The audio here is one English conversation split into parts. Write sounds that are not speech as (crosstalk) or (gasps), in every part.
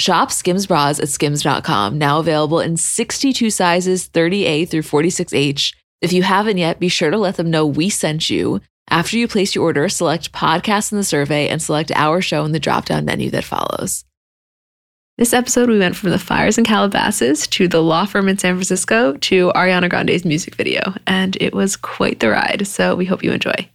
Shop Skims bras at skims.com, now available in 62 sizes, 30A through 46H. If you haven't yet, be sure to let them know we sent you. After you place your order, select podcast in the survey and select our show in the drop down menu that follows. This episode, we went from the fires in Calabasas to the law firm in San Francisco to Ariana Grande's music video, and it was quite the ride. So we hope you enjoy.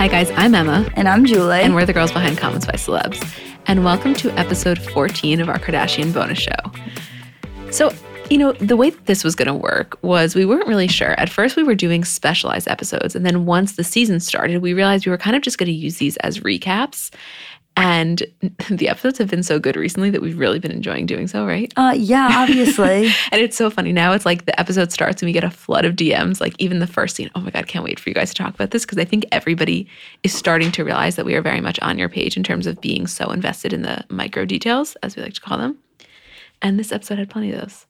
Hi, guys, I'm Emma. And I'm Julie. And we're the girls behind Comments by Celebs. And welcome to episode 14 of our Kardashian bonus show. So, you know, the way this was going to work was we weren't really sure. At first, we were doing specialized episodes. And then once the season started, we realized we were kind of just going to use these as recaps. And (laughs) the episodes have been so good recently that we've really been enjoying doing so, right? Uh, yeah, obviously. (laughs) and it's so funny. Now it's like the episode starts and we get a flood of DMs, like even the first scene. Oh my God, can't wait for you guys to talk about this because I think everybody is starting to realize that we are very much on your page in terms of being so invested in the micro details, as we like to call them. And this episode had plenty of those.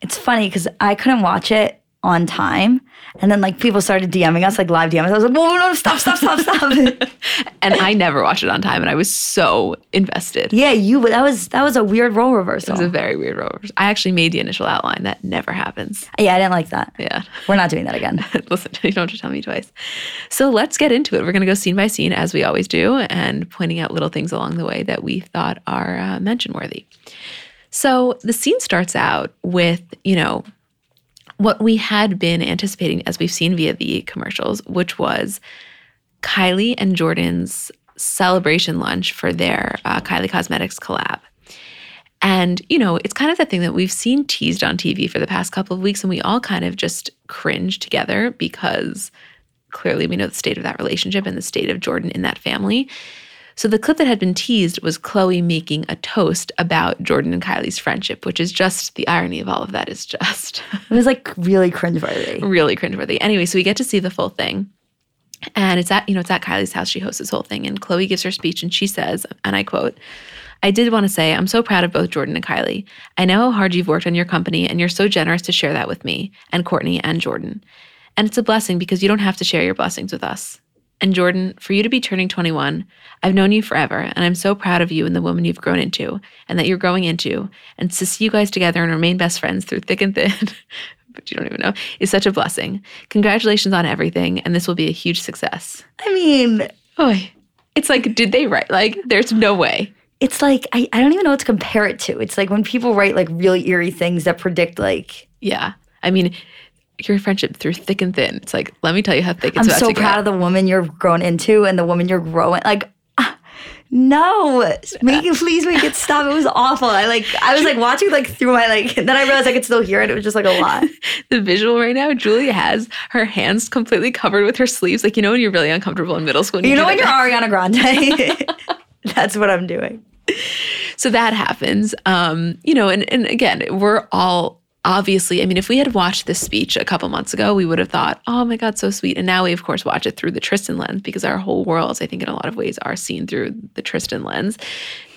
It's funny because I couldn't watch it on time. And then like people started DMing us, like live DMing. I was like, whoa, no, stop, stop, stop, stop. (laughs) and I never watched it on time and I was so invested. Yeah, you that was that was a weird role reversal. It was a very weird role reversal. I actually made the initial outline. That never happens. Yeah, I didn't like that. Yeah. We're not doing that again. (laughs) Listen, you don't have to tell me twice. So let's get into it. We're gonna go scene by scene as we always do and pointing out little things along the way that we thought are uh, mention worthy. So the scene starts out with, you know, what we had been anticipating as we've seen via the commercials, which was Kylie and Jordyn's celebration lunch for their uh, Kylie Cosmetics collab. And, you know, it's kind of the thing that we've seen teased on TV for the past couple of weeks, and we all kind of just cringe together because clearly we know the state of that relationship and the state of Jordan in that family. So the clip that had been teased was Khloé making a toast about Jordyn and Kylie's friendship, which is just the irony of all of that is just (laughs) it was like really cringeworthy. really cringeworthy. Anyway, so we get to see the full thing. And it's at, you know, it's at Kylie's house. She hosts this whole thing. And Khloé gives her speech and she says, and I quote, I did want to say I'm so proud of both Jordyn and Kylie. I know how hard you've worked on your company, and you're so generous to share that with me and Kourtney and Jordyn. And it's a blessing because you don't have to share your blessings with us. And Jordyn, for you to be turning 21, I've known you forever, and I'm so proud of you and the woman you've grown into, and that you're growing into. And to see you guys together and remain best friends through thick and thin, (laughs) but you don't even know, is such a blessing. Congratulations on everything, and this will be a huge success. I mean, oh, it's like, did they write? Like, there's no way. It's like, I, I don't even know what to compare it to. It's like when people write like really eerie things that predict, like, yeah. I mean, your friendship through thick and thin. It's like, let me tell you how thick it's I'm so proud of the woman you're grown into and the woman you're growing. Like, ah, no, make it please make it stop. It was awful. I like I was like watching like through my like then I realized I could still hear it. It was just like a lot. (laughs) the visual right now, Julia has her hands completely covered with her sleeves. Like you know when you're really uncomfortable in middle school. You, you know when you're Ariana Grande. (laughs) (laughs) That's what I'm doing. So that happens. Um, you know, and and again, we're all obviously, I mean, if we had watched this speech a couple months ago, we would have thought, oh my God, so sweet. And now we, of course, watch it through the Tristan lens because our whole worlds, I think, in a lot of ways, are seen through the Tristan lens.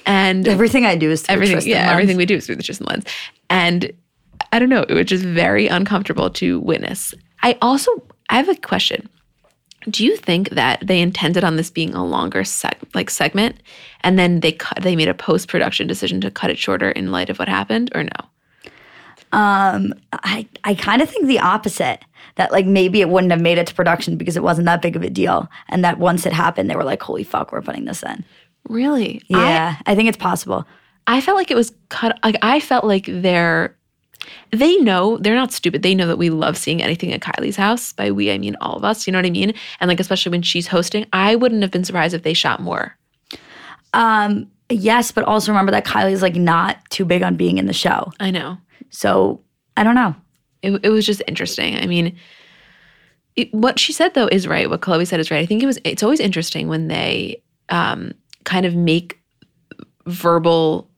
And Everything I do is through everything, Tristan yeah, lens. everything we do is through the Tristan lens. And I don't know, it was just very uncomfortable to witness. I also, I have a question. Do you think that they intended on this being a longer seg- like segment, and then they cut, they made a post production decision to cut it shorter in light of what happened, or no? Um, I I kind of think the opposite. That like maybe it wouldn't have made it to production because it wasn't that big of a deal, and that once it happened, they were like, "Holy fuck, we're putting this in." Really? I, Yeah, I, think it's possible. I felt like it was cut. Like I felt like they're, they know they're not stupid. They know that we love seeing anything at Kylie's house. By we, I mean all of us. You know what I mean? And like especially when she's hosting, I wouldn't have been surprised if they shot more. Um, yes, but also remember that Kylie's like not too big on being in the show, I know. So I don't know. It, it was just interesting. I mean, it, what she said though is right. What Khloé said is right. I think it was. It's always interesting when they um, kind of make verbal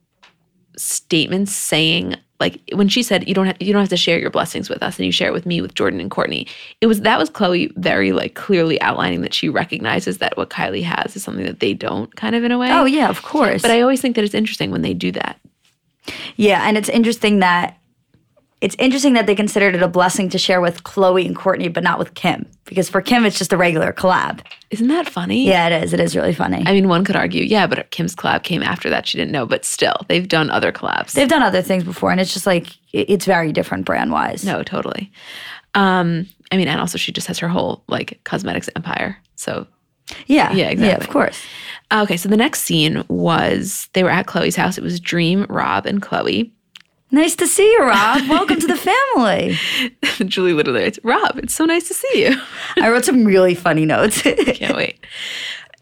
statements saying like when she said you don't have, you don't have to share your blessings with us and you share it with me with Jordyn and Kourtney. It was that was Khloé very like clearly outlining that she recognizes that what Kylie has is something that they don't kind of in a way. Oh yeah, of course. But I always think that it's interesting when they do that. Yeah, and it's interesting that it's interesting that they considered it a blessing to share with Khloé and Kourtney, but not with Kim, because for Kim it's just a regular collab. Isn't that funny? Yeah, it is. It is really funny. I mean, one could argue, yeah, but Kim's collab came after that. She didn't know, but still, they've done other collabs. They've done other things before, and it's just like it's very different brand wise. no, totally. Um, I mean, and also she just has her whole like cosmetics empire. So Yeah, Yeah, Yeah, exactly. of course. Okay, so the next scene was they were at Khloé's house. It was Dream, Rob, and Khloé. Nice to see you, Rob. (laughs) Welcome to the family. (laughs) Julie literally, it's Rob. It's so nice to see you. (laughs) I wrote some really funny notes. Can't wait.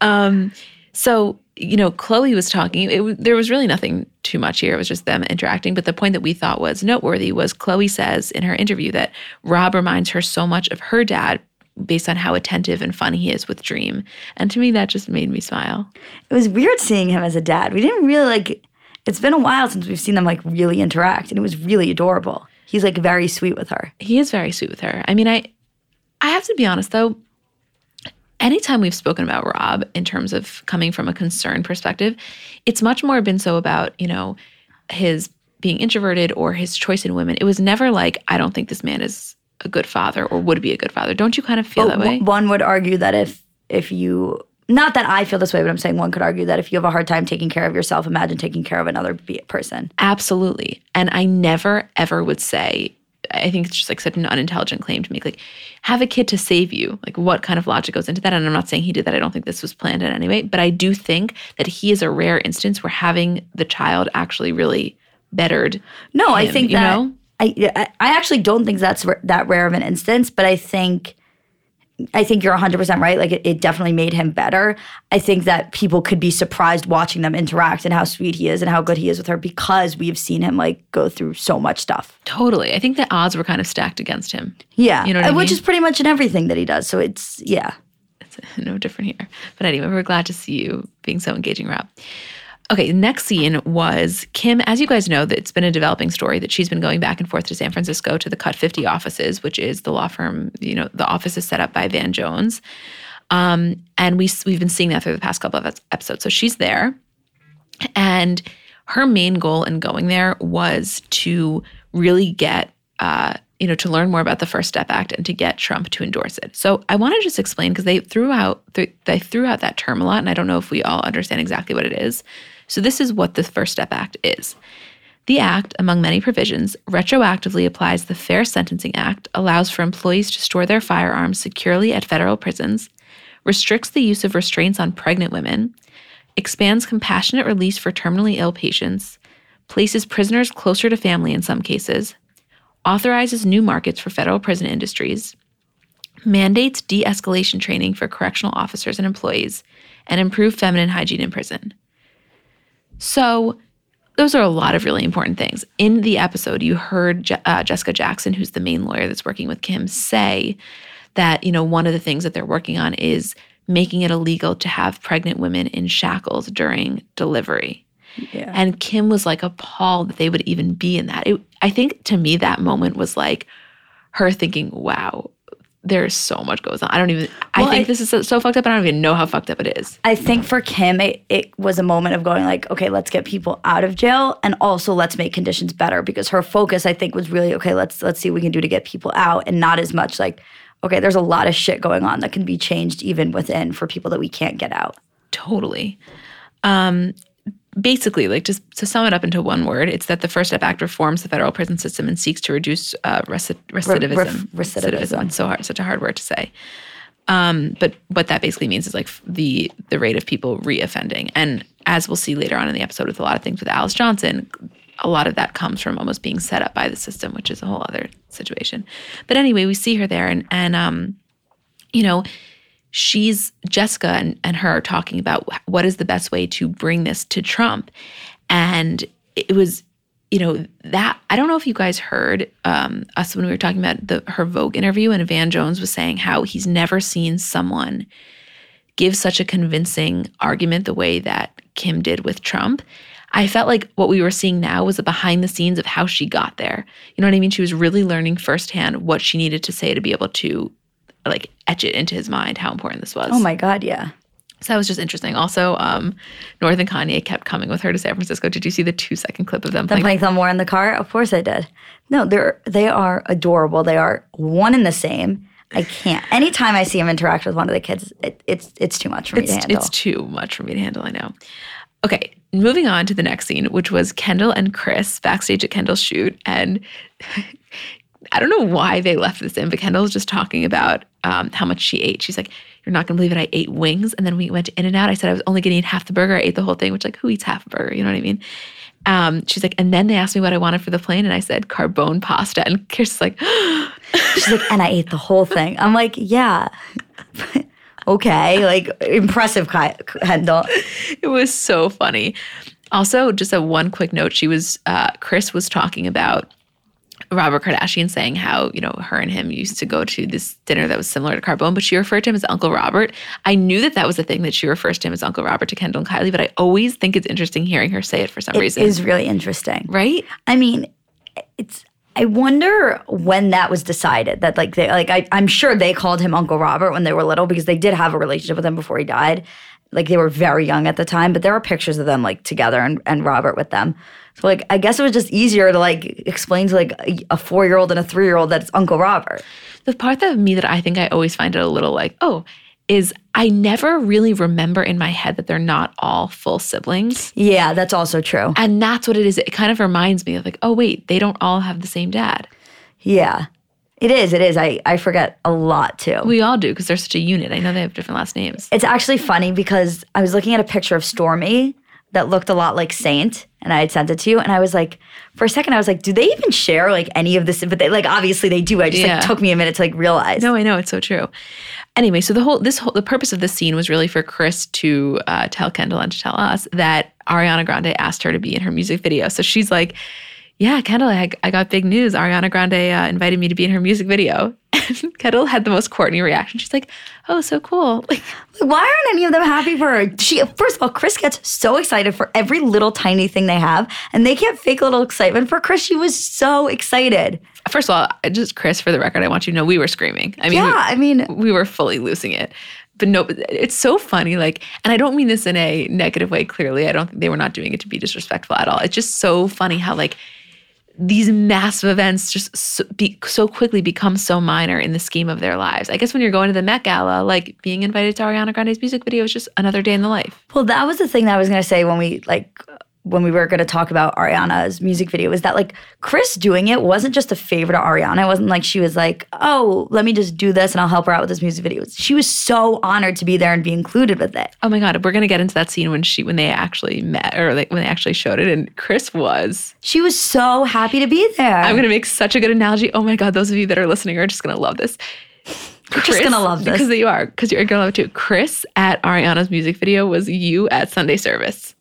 Um, so you know, Khloé was talking. It, there was really nothing too much here. It was just them interacting. But the point that we thought was noteworthy was Khloé says in her interview that Rob reminds her so much of her dad based on how attentive and fun he is with Dream. And to me, that just made me smile. it was weird seeing him as a dad. We didn't really like. It's been a while since we've seen them like really interact, and it was really adorable. He's like very sweet with her. He is very sweet with her. I mean, I, I have to be honest though. Anytime we've spoken about Rob in terms of coming from a concern perspective, it's much more been so about you know his being introverted or his choice in women. It was never like I don't think this man is a good father or would be a good father. Don't you kind of feel But that way? one would argue that if if you not that I feel this way, but I'm saying one could argue that if you have a hard time taking care of yourself, imagine taking care of another person. Absolutely. And I never ever would say, I think it's just like such an unintelligent claim to make. Like, have a kid to save you. Like, what kind of logic goes into that? And I'm not saying he did that. I don't think this was planned in any way. But I do think that he is a rare instance where having the child actually really bettered. No, I think you that know? I I actually don't think that's r- that rare of an instance, but I think I think you're 100% right. Like it, it definitely made him better. I think that people could be surprised watching them interact and how sweet he is and how good he is with her because we've seen him like go through so much stuff. Totally. I think the odds were kind of stacked against him. Yeah. You know what I Which mean? is pretty much in everything that he does. So it's yeah. It's (laughs) no different here. But anyway, we're glad to see you being so engaging, Rob. Okay, next scene was Kim. As you guys know, that it's been a developing story that she's been going back and forth to San Francisco to the Cut 50 offices, which is the law firm, you know, the office is set up by Van Jones. Um, and we, we've been seeing that through the past couple of episodes. So she's there. And her main goal in going there was to really get, uh, you know, to learn more about the First Step Act and to get Trump to endorse it. So I want to just explain because they threw out th- they threw out that term a lot, and I don't know if we all understand exactly what it is. So this is what the First Step Act is. The act, among many provisions, retroactively applies the Fair Sentencing Act, allows for employees to store their firearms securely at federal prisons, restricts the use of restraints on pregnant women, expands compassionate release for terminally ill patients, places prisoners closer to family in some cases, authorizes new markets for federal prison industries, mandates de escalation training for correctional officers and employees, and improve feminine hygiene in prison. So, those are a lot of really important things. In the episode, you heard Je- uh, Jessica Jackson, who's the main lawyer that's working with Kim, say that you know one of the things that they're working on is making it illegal to have pregnant women in shackles during delivery. Yeah. And Kim was like appalled that they would even be in that. It, I think to me that moment was like her thinking, "Wow, there's so much goes on. I don't even. I think I- this is so, so fucked up. I don't even know how fucked up it is. I think for Kim, it, it was a moment of going like, okay, let's get people out of jail, and also let's make conditions better because her focus, I think, was really okay. Let's let's see what we can do to get people out, and not as much like, okay, there's a lot of shit going on that can be changed even within for people that we can't get out. Totally. Um, basically, like just to sum it up into one word, it's that the First Step Act reforms the federal prison system and seeks to reduce uh, reci- recidivism. ref- recidivism. It's so hard, such a hard word to say. Um, but what that basically means is like the the rate of people reoffending, and as we'll see later on in the episode with a lot of things with Alice Johnson, a lot of that comes from almost being set up by the system, which is a whole other situation. But anyway, we see her there, and and um, you know, she's Jessica and, and her are talking about what is the best way to bring this to Trump. And it was, you know, that I don't know if you guys heard um, us when we were talking about the her Vogue interview, and Van Jones was saying how he's never seen someone give such a convincing argument the way that Kim did with Trump. I felt like what we were seeing now was the behind the scenes of how she got there. You know what I mean? She was really learning firsthand what she needed to say to be able to like etch it into his mind how important this was. Oh my god, yeah. So that was just interesting. Also, um, North and Kanye kept coming with her to San Francisco. Did you see the two second clip of them Them playing? Thumb War in the car? Of course I did. No, they're they are adorable. They are one and the same. I can't. Anytime I see him interact with one of the kids, it, it's it's too much for me It's, to handle. it's too much for me to handle, I know. Okay, moving on to the next scene, which was Kendall and Kris backstage at Kendall's shoot. And (laughs) I don't know why they left this in, but Kendall was just talking about um, how much she ate. She's like, You're not going to believe it. I ate wings. And then we went to In N Out. I said I was only to eat half the burger. I ate the whole thing, which, like, who eats half a burger? You know what I mean? Um, she's like, and then they asked me what I wanted for the plane, and I said Carbone pasta. And Kris is like, (gasps) She's like, and I ate the whole thing. I'm like, yeah. (laughs) okay, like impressive, Kendall. it was so funny. Also, just a one quick note: she was uh, Kris was talking about Robert Kardashian saying how you know her and him used to go to this dinner that was similar to Carbone, but she referred to him as Uncle Robert. I knew that that was the thing that she refers to him as Uncle Robert to Kendall and Kylie, but I always think it's interesting hearing her say it for some It reason. It is really interesting. right? I mean, it's. I wonder when that was decided. That like they like I, I'm sure they called him Uncle Robert when they were little because they did have a relationship with him before he died. Like they were very young at the time, but there are pictures of them like together and, and Robert with them. So like I guess it was just easier to like explain to like a, a four year old and a three year old that it's Uncle Robert. The part of me that I think I always find it a little like, oh, is I never really remember in my head that they're not all full siblings. Yeah, that's also true. And that's what it is. It kind of reminds me of like, oh, wait, they don't all have the same dad. Yeah. It is. It is. I, I forget a lot too. We all do because they're such a unit. I know they have different last names. It's actually funny because I was looking at a picture of Stormi that looked a lot like Saint, and I had sent it to you, and I was like, for a second, I was like, do they even share like any of this? But they like obviously they do. I just Yeah. like took me a minute to like realize. No, I know it's so true. Anyway, so the whole this whole the purpose of this scene was really for Kris to uh, tell Kendall and to tell us that Ariana Grande asked her to be in her music video. So she's like, "Yeah, Kendall, I, I got big news. Ariana Grande uh, invited me to be in her music video." (laughs) And Kendall had the most Kourtney reaction. She's like, "Oh, so cool!" (laughs) Like, why aren't any of them happy for her? She first of all, Kris gets so excited for every little tiny thing they have, and they can't fake a little excitement for Kris. She was so excited. first of all, just Kris, for the record, I want you to know we were screaming. I mean, we- yeah, I mean, we were fully losing it. But no, it's so funny. Like, and I don't mean this in a negative way. Clearly, I don't think they were not doing it to be disrespectful at all. It's just so funny how like these massive events just so, be, so quickly become so minor in the scheme of their lives. I guess when you're going to the Met Gala, like being invited to Ariana Grande's music video is just another day in the life. Well, that was the thing that I was gonna say when we like when we were gonna talk about Ariana's music video was that like Kris doing it wasn't just a favor to Ariana. It wasn't like she was like, oh, let me just do this and I'll help her out with this music video. She was so honored to be there and be included with it. Oh my god, we're gonna get into that scene when she when they actually met or like when they actually showed it, and Kris was. She was so happy to be there. I'm gonna make such a good analogy. Oh my god, those of you that are listening are just gonna love this. You're just gonna love this. because you are because you're gonna love it too. Kris at Ariana's music video was you at Sunday service.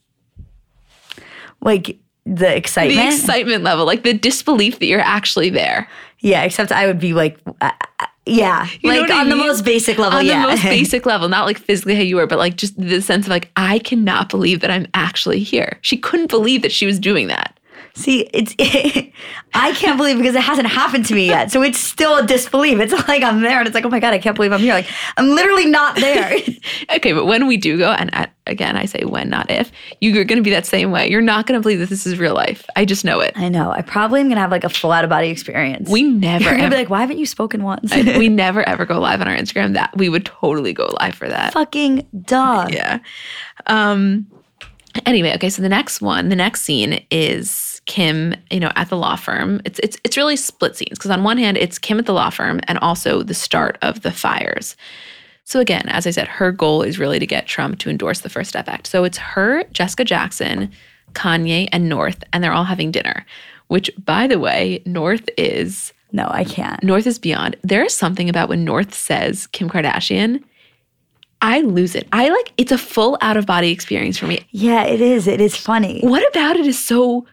Like the excitement. The excitement level, like the disbelief that you're actually there. yeah, except I would be like, uh, uh, yeah, You like what I on the most basic level. On yeah, the most (laughs) basic level, not like physically how you were, but like just the sense of like I cannot believe that I'm actually here. She couldn't believe that she was doing that. See, it's (laughs) I can't believe because it hasn't happened to me yet. So it's still a disbelief. It's like I'm there and it's like, oh my God, I can't believe I'm here. Like I'm literally not there. (laughs) okay, but when we do go, and I, again, I say when, not if, you're going to be that same way. You're not going to believe that this is real life. I just know it. I know. I probably am going to have like a full out of body experience. We never. You're gonna be like, why haven't you spoken once? I- we (laughs) never ever go live on our Instagram. That we would totally go live for that. Fucking duh. Yeah. Um. Anyway, okay. So the next one, the next scene is Kim. You know, at the law firm. It's it's it's really split scenes because on one hand, it's Kim at the law firm, and also the start of the fires. So again, as I said, her goal is really to get Trump to endorse the First Step Act. So it's her, Jessica Jackson, Kanye, and North, and they're all having dinner. Which, by the way, North is No, I can't. North is beyond. There is something about when North says Kim Kardashian, I lose it. I like it's a full out of body experience for me. Yeah, it is. It is funny. What about it is so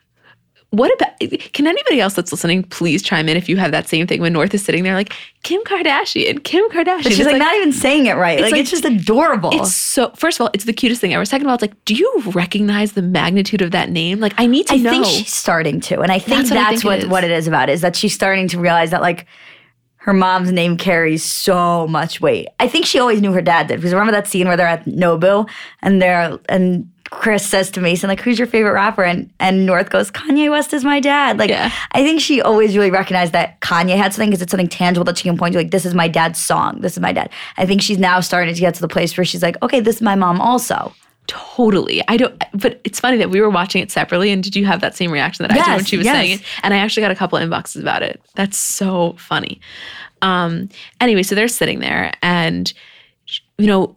what about can anybody else that's listening please chime in if you have that same thing when North is sitting there like Kim Kardashian, Kim Kardashian. But she's It's like, not even saying it right. Like, like- it's just adorable. it's so first of all, it's the cutest thing ever. Second of all, it's like, do you recognize the magnitude of that name? Like I need to I know. think she's starting to, and I think That's that's, what I think it what it is about is that she's starting to realize that like her mom's name carries so much weight. I think she always knew her dad did because remember that scene where they're at Nobu and they're and Kris says to Mason like, "Who's your favorite rapper?" and and North goes, "Kanye West is my dad." Like Yeah. I think she always really recognized that Kanye had something because it's something tangible that she can point to. Like this is my dad's song. This is my dad. I think she's now starting to get to the place where she's like, "Okay, this is my mom also." Totally. I don't, but it's funny that we were watching it separately. And did you have that same reaction that I did when she was yes. saying it? And I actually got a couple inboxes about it. That's so funny. Um, anyway, so they're sitting there, and you know,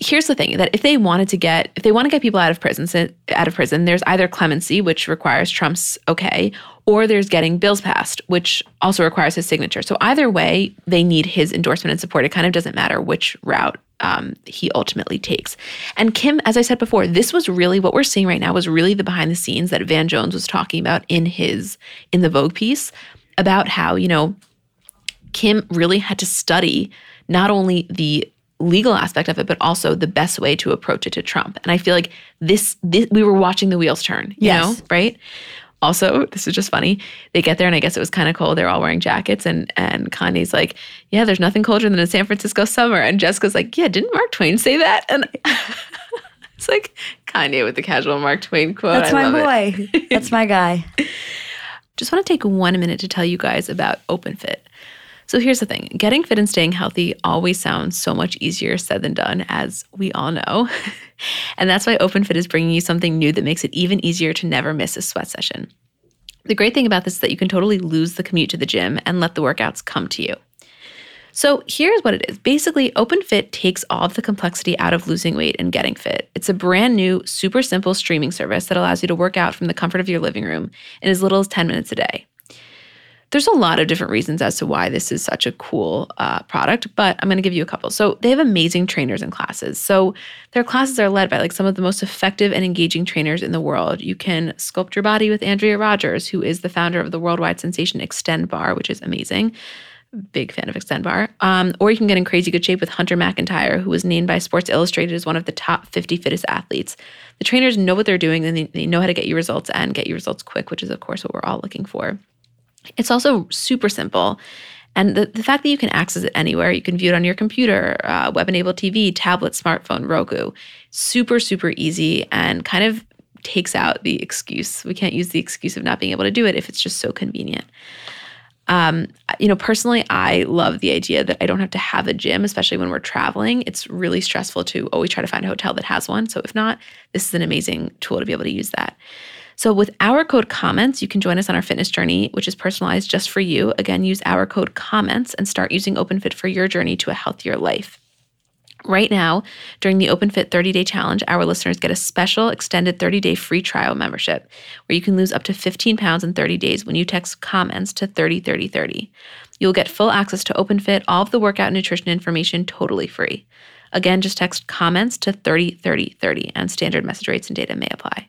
here's the thing: that if they wanted to get, if they want to get people out of prison, out of prison, there's either clemency, which requires Trump's okay, or there's getting bills passed, which also requires his signature. So either way, they need his endorsement and support. It kind of doesn't matter which route um, he ultimately takes. And Kim, as I said before, this was really what we're seeing right now was really the behind the scenes that Van Jones was talking about in his in the Vogue piece about how you know Kim really had to study not only the legal aspect of it, but also the best way to approach it to Trump. And I feel like this, this we were watching the wheels turn, you Yes. know, right? Also, this is just funny. They get there and I guess it was kind of cold. They're all wearing jackets and and Kanye's like, "Yeah, there's nothing colder than a San Francisco summer." And Jessica's like, "Yeah, didn't Mark Twain say that?" And (laughs) it's like Kanye with the casual Mark Twain quote. That's I my love it. boy. (laughs) That's my guy. Just want to take one minute to tell you guys about OpenFit. So here's the thing getting fit and staying healthy always sounds so much easier said than done, as we all know. (laughs) and that's why OpenFit is bringing you something new that makes it even easier to never miss a sweat session. The great thing about this is that you can totally lose the commute to the gym and let the workouts come to you. So here's what it is. Basically, OpenFit takes all of the complexity out of losing weight and getting fit. It's a brand new, super simple streaming service that allows you to work out from the comfort of your living room in as little as 10 minutes a day. There's a lot of different reasons as to why this is such a cool uh, product, but I'm going to give you a couple. So they have amazing trainers and classes. So their classes are led by like some of the most effective and engaging trainers in the world. You can sculpt your body with Andrea Rogers, who is the founder of the worldwide sensation Xtend Barre, which is amazing big fan of Xtend Barre. Um, or you can get in crazy good shape with Hunter McIntyre, who was named by Sports Illustrated as one of the top 50 fittest athletes. The trainers know what they're doing and they, they know how to get you results and get you results quick, which is, of course, what we're all looking for. It's also super simple. And the, the fact that you can access it anywhere, you can view it on your computer, uh, web enabled TV, tablet, smartphone, Roku, super, super easy and kind of takes out the excuse. We can't use the excuse of not being able to do it if it's just so convenient. Um, you know, personally, I love the idea that I don't have to have a gym, especially when we're traveling. It's really stressful to always try to find a hotel that has one. So if not, this is an amazing tool to be able to use that. So with our code comments, you can join us on our fitness journey, which is personalized just for you. Again, use our code comments and start using OpenFit for your journey to a healthier life. Right now, during the OpenFit 30 day challenge, our listeners get a special extended 30 day free trial membership where you can lose up to 15 pounds in 30 days when you text comments to 303030. You'll get full access to OpenFit, all of the workout and nutrition information totally free. Again, just text comments to 303030 and standard message rates and data may apply.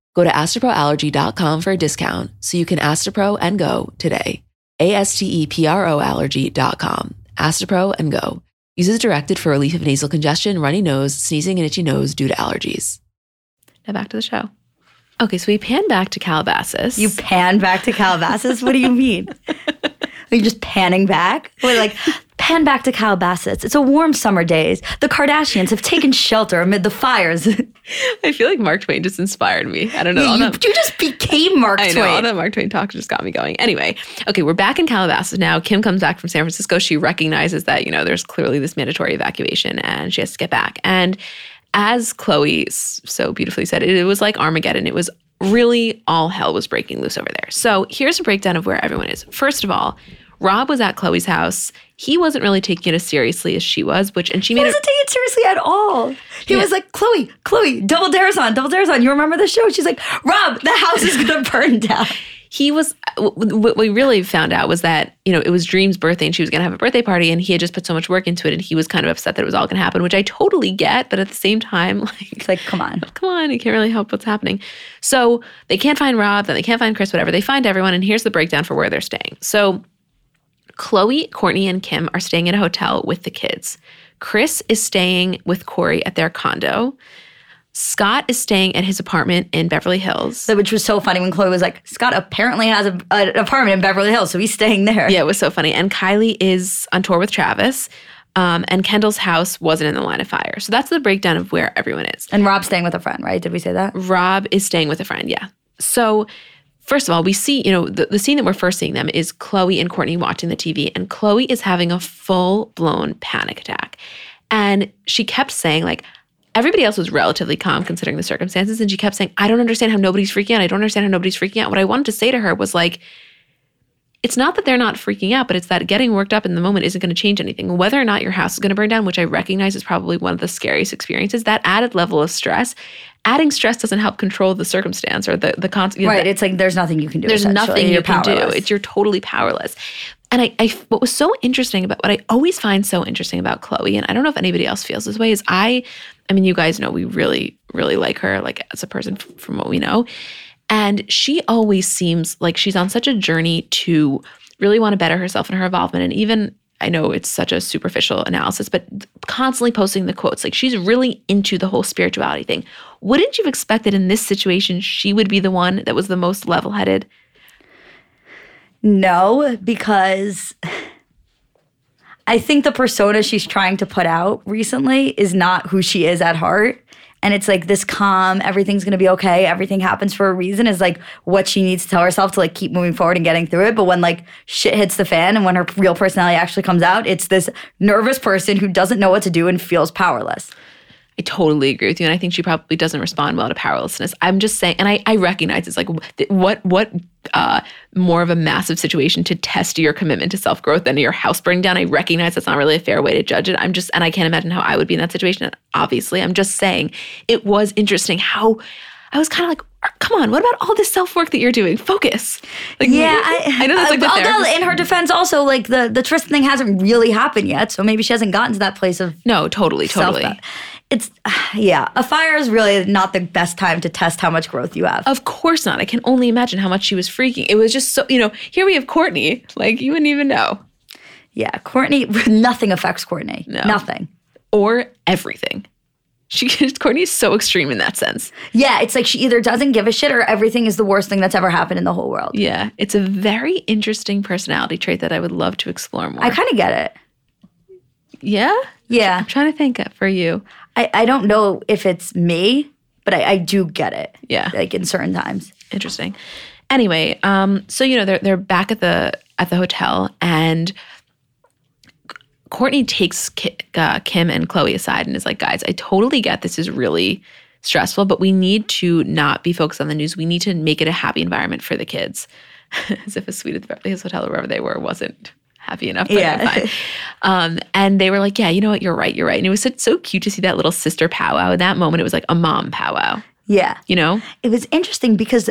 Go to asteproallergy.com for a discount so you can Astepro and go today. A S T E P R O allergy.com. Astepro and go. Uses directed for relief of nasal congestion, runny nose, sneezing, and itchy nose due to allergies. Now back to the show. Okay, so we pan back to Calabasas. You pan back to Calabasas? what do you mean? (laughs) Are you just panning back? We're like, pan back to Calabasas. It's a warm summer days. The Kardashians have taken shelter amid the fires. (laughs) (laughs) I feel like Mark Twain just inspired me. I don't know. all you, that- you just became Mark I Twain. know all that Mark Twain talk just got me going. Anyway, okay, we're back in Calabasas now. Kim comes back from San Francisco. She recognizes that you know there's clearly this mandatory evacuation, and she has to get back. And as Khloé so beautifully said, it, it was like Armageddon. It was really all hell was breaking loose over there. So here's a breakdown of where everyone is. First of all, Rob was at Khloé's house. He wasn't really taking it as seriously as she was, which and she He made it. take it seriously at all. He Yeah. was like, Khloé, Khloé, double dares on, double dares on. You remember the show? She's like, Rob, the house is gonna burn down. he was what we really found out was that you know it was dream's birthday and she was going to have a birthday party and he had just put so much work into it and he was kind of upset that it was all going to happen which i totally get but at the same time (laughs) like It's like, come on. (laughs) come on you can't really help what's happening so they can't find rob then they can't find kris whatever they find everyone and here's the breakdown for where they're staying so khloé kourtney and kim are staying at a hotel with the kids kris is staying with corey at their condo scott is staying at his apartment in beverly hills which was so funny when Khloé was like, Scott apparently has a, an apartment in Beverly Hills, so he's staying there. Yeah, it was so funny. And Kylie is on tour with Travis. Um, and Kendall's house wasn't in the line of fire. So that's the breakdown of where everyone is. And Rob's staying with a friend, right? Did we say that? Rob is staying with a friend. Yeah. So, first of all, we see, you know, the, the scene that we're first seeing them is Khloé and Kourtney watching the TV, and Khloé is having a full blown panic attack. And she kept saying, like, everybody else was relatively calm considering the circumstances. And she kept saying, I don't understand how nobody's freaking out. I don't understand how nobody's freaking out. What I wanted to say to her was, like, it's not that they're not freaking out, but it's that getting worked up in the moment isn't going to change anything. Whether or not your house is going to burn down, which I recognize is probably one of the scariest experiences, that added level of stress, adding stress doesn't help control the circumstance or the the consequence. Right. It's like there's nothing you can do. There's nothing you can do. It's you're totally powerless. And I, I, what was so interesting about what I always find so interesting about Khloé, and I don't know if anybody else feels this way, is I, I mean, you guys know we really, really like her, like as a person f- from what we know, and she always seems like she's on such a journey to really want to better herself and her involvement, and even I know it's such a superficial analysis, but constantly posting the quotes, like she's really into the whole spirituality thing. Wouldn't you expect that in this situation she would be the one that was the most level-headed? No, because I think the persona she's trying to put out recently is not who she is at heart. And it's like this calm, everything's gonna be okay, everything happens for a reason is like what she needs to tell herself to like keep moving forward and getting through it. But when like shit hits the fan and when her real personality actually comes out, it's this nervous person who doesn't know what to do and feels powerless. I totally agree with you, and I think she probably doesn't respond well to powerlessness. I'm just saying, and I, I recognize it's like what what uh, more of a massive situation to test your commitment to self growth than your house burning down. I recognize that's not really a fair way to judge it. I'm just, and I can't imagine how I would be in that situation. Obviously, I'm just saying it was interesting how I was kind of like, come on, what about all this self work that you're doing? Focus. Like, Yeah, I, I know that's like the although in her defense, also like the the Tristan thing hasn't really happened yet, so maybe she hasn't gotten to that place of no, totally, totally. It's yeah, a fire is really not the best time to test how much growth you have. Of course not. I can only imagine how much she was freaking. It was just so, you know, here we have Kourtney. Like, you wouldn't even know. Yeah, Kourtney. (laughs) Nothing affects Kourtney. No. Nothing. Or everything. She (laughs) Kourtney's so extreme in that sense. Yeah, it's like she either doesn't give a shit or everything is the worst thing that's ever happened in the whole world. Yeah. It's a very interesting personality trait that I would love to explore more. I kind of get it. yeah? Yeah, I'm trying to think for you. I, I don't know if it's me, but I, I do get it. Yeah. like in certain times. Interesting. Anyway, um, so you know they're they're back at the at the hotel, and Kourtney takes Ki- uh, Kim and Khloé aside and is like, "Guys, I totally get this is really stressful, but we need to not be focused on the news. We need to make it a happy environment for the kids." (laughs) As if a suite at the Beverly Hills Hotel or wherever they were wasn't happy enough. Yeah. (laughs) Um, and they were like, "Yeah, you know what? You're right. You're right." And it was so, so cute to see that little sister powwow. In that moment, it was like a mom powwow. Yeah. You know? It was interesting because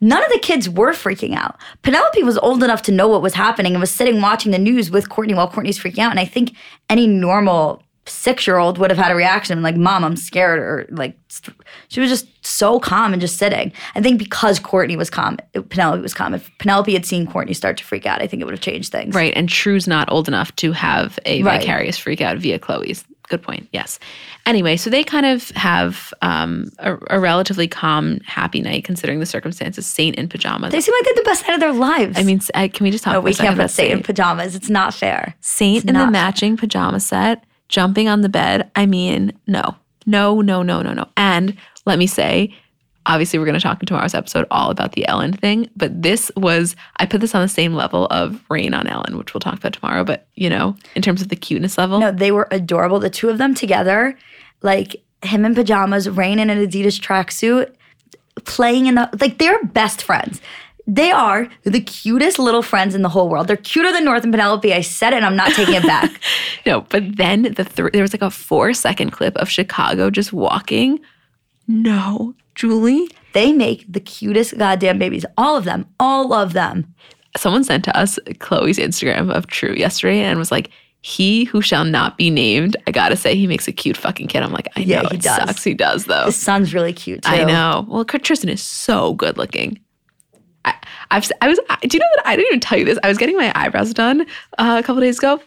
none of the kids were freaking out. Penelope was old enough to know what was happening and was sitting watching the news with Kourtney while Kourtney's freaking out. And I think any normal six year old would have had a reaction like, Mom, I'm scared. Or like, she was just so calm and just sitting. I think because Kourtney was calm, Penelope was calm. If Penelope had seen Kourtney start to freak out, I think it would have changed things. Right. And True's not old enough to have a Right. vicarious freak out via Khloé's. Good point. Yes. Anyway, so they kind of have um, a, a relatively calm, happy night considering the circumstances. Saint in pajamas. They seem like they're the best night of their lives. I mean, I- can we just talk? no, we can't put about Saint in pajamas. It's not fair. Saint It's in the matching pajama set, jumping on the bed. I mean, no, no, no, no, no, no. And let me say, obviously, we're going to talk in tomorrow's episode all about the Ellen thing, but this was, I put this on the same level of Reign on Ellen, which we'll talk about tomorrow, but you know, in terms of the cuteness level. No, they were adorable. The two of them together, like him in pajamas, Reign in an Adidas tracksuit, playing in the like they're best friends. They are the cutest little friends in the whole world. They're cuter than North and Penelope. I said it and I'm not taking it back. (laughs) No, but then the th- there was like a four second clip of Chicago just walking. No, Julie. they make the cutest goddamn babies. All of them. All of them. Someone sent to us Khloé's Instagram of True yesterday and was like, "He who shall not be named." I gotta say, he makes a cute fucking kid. I'm like, I Yeah, know he it does. sucks. He does though. The son's really cute too. I know. Well, Tristan is so good looking. I, I've I was. I, do you know that I didn't even tell you this? I was getting my eyebrows done uh, a couple days ago,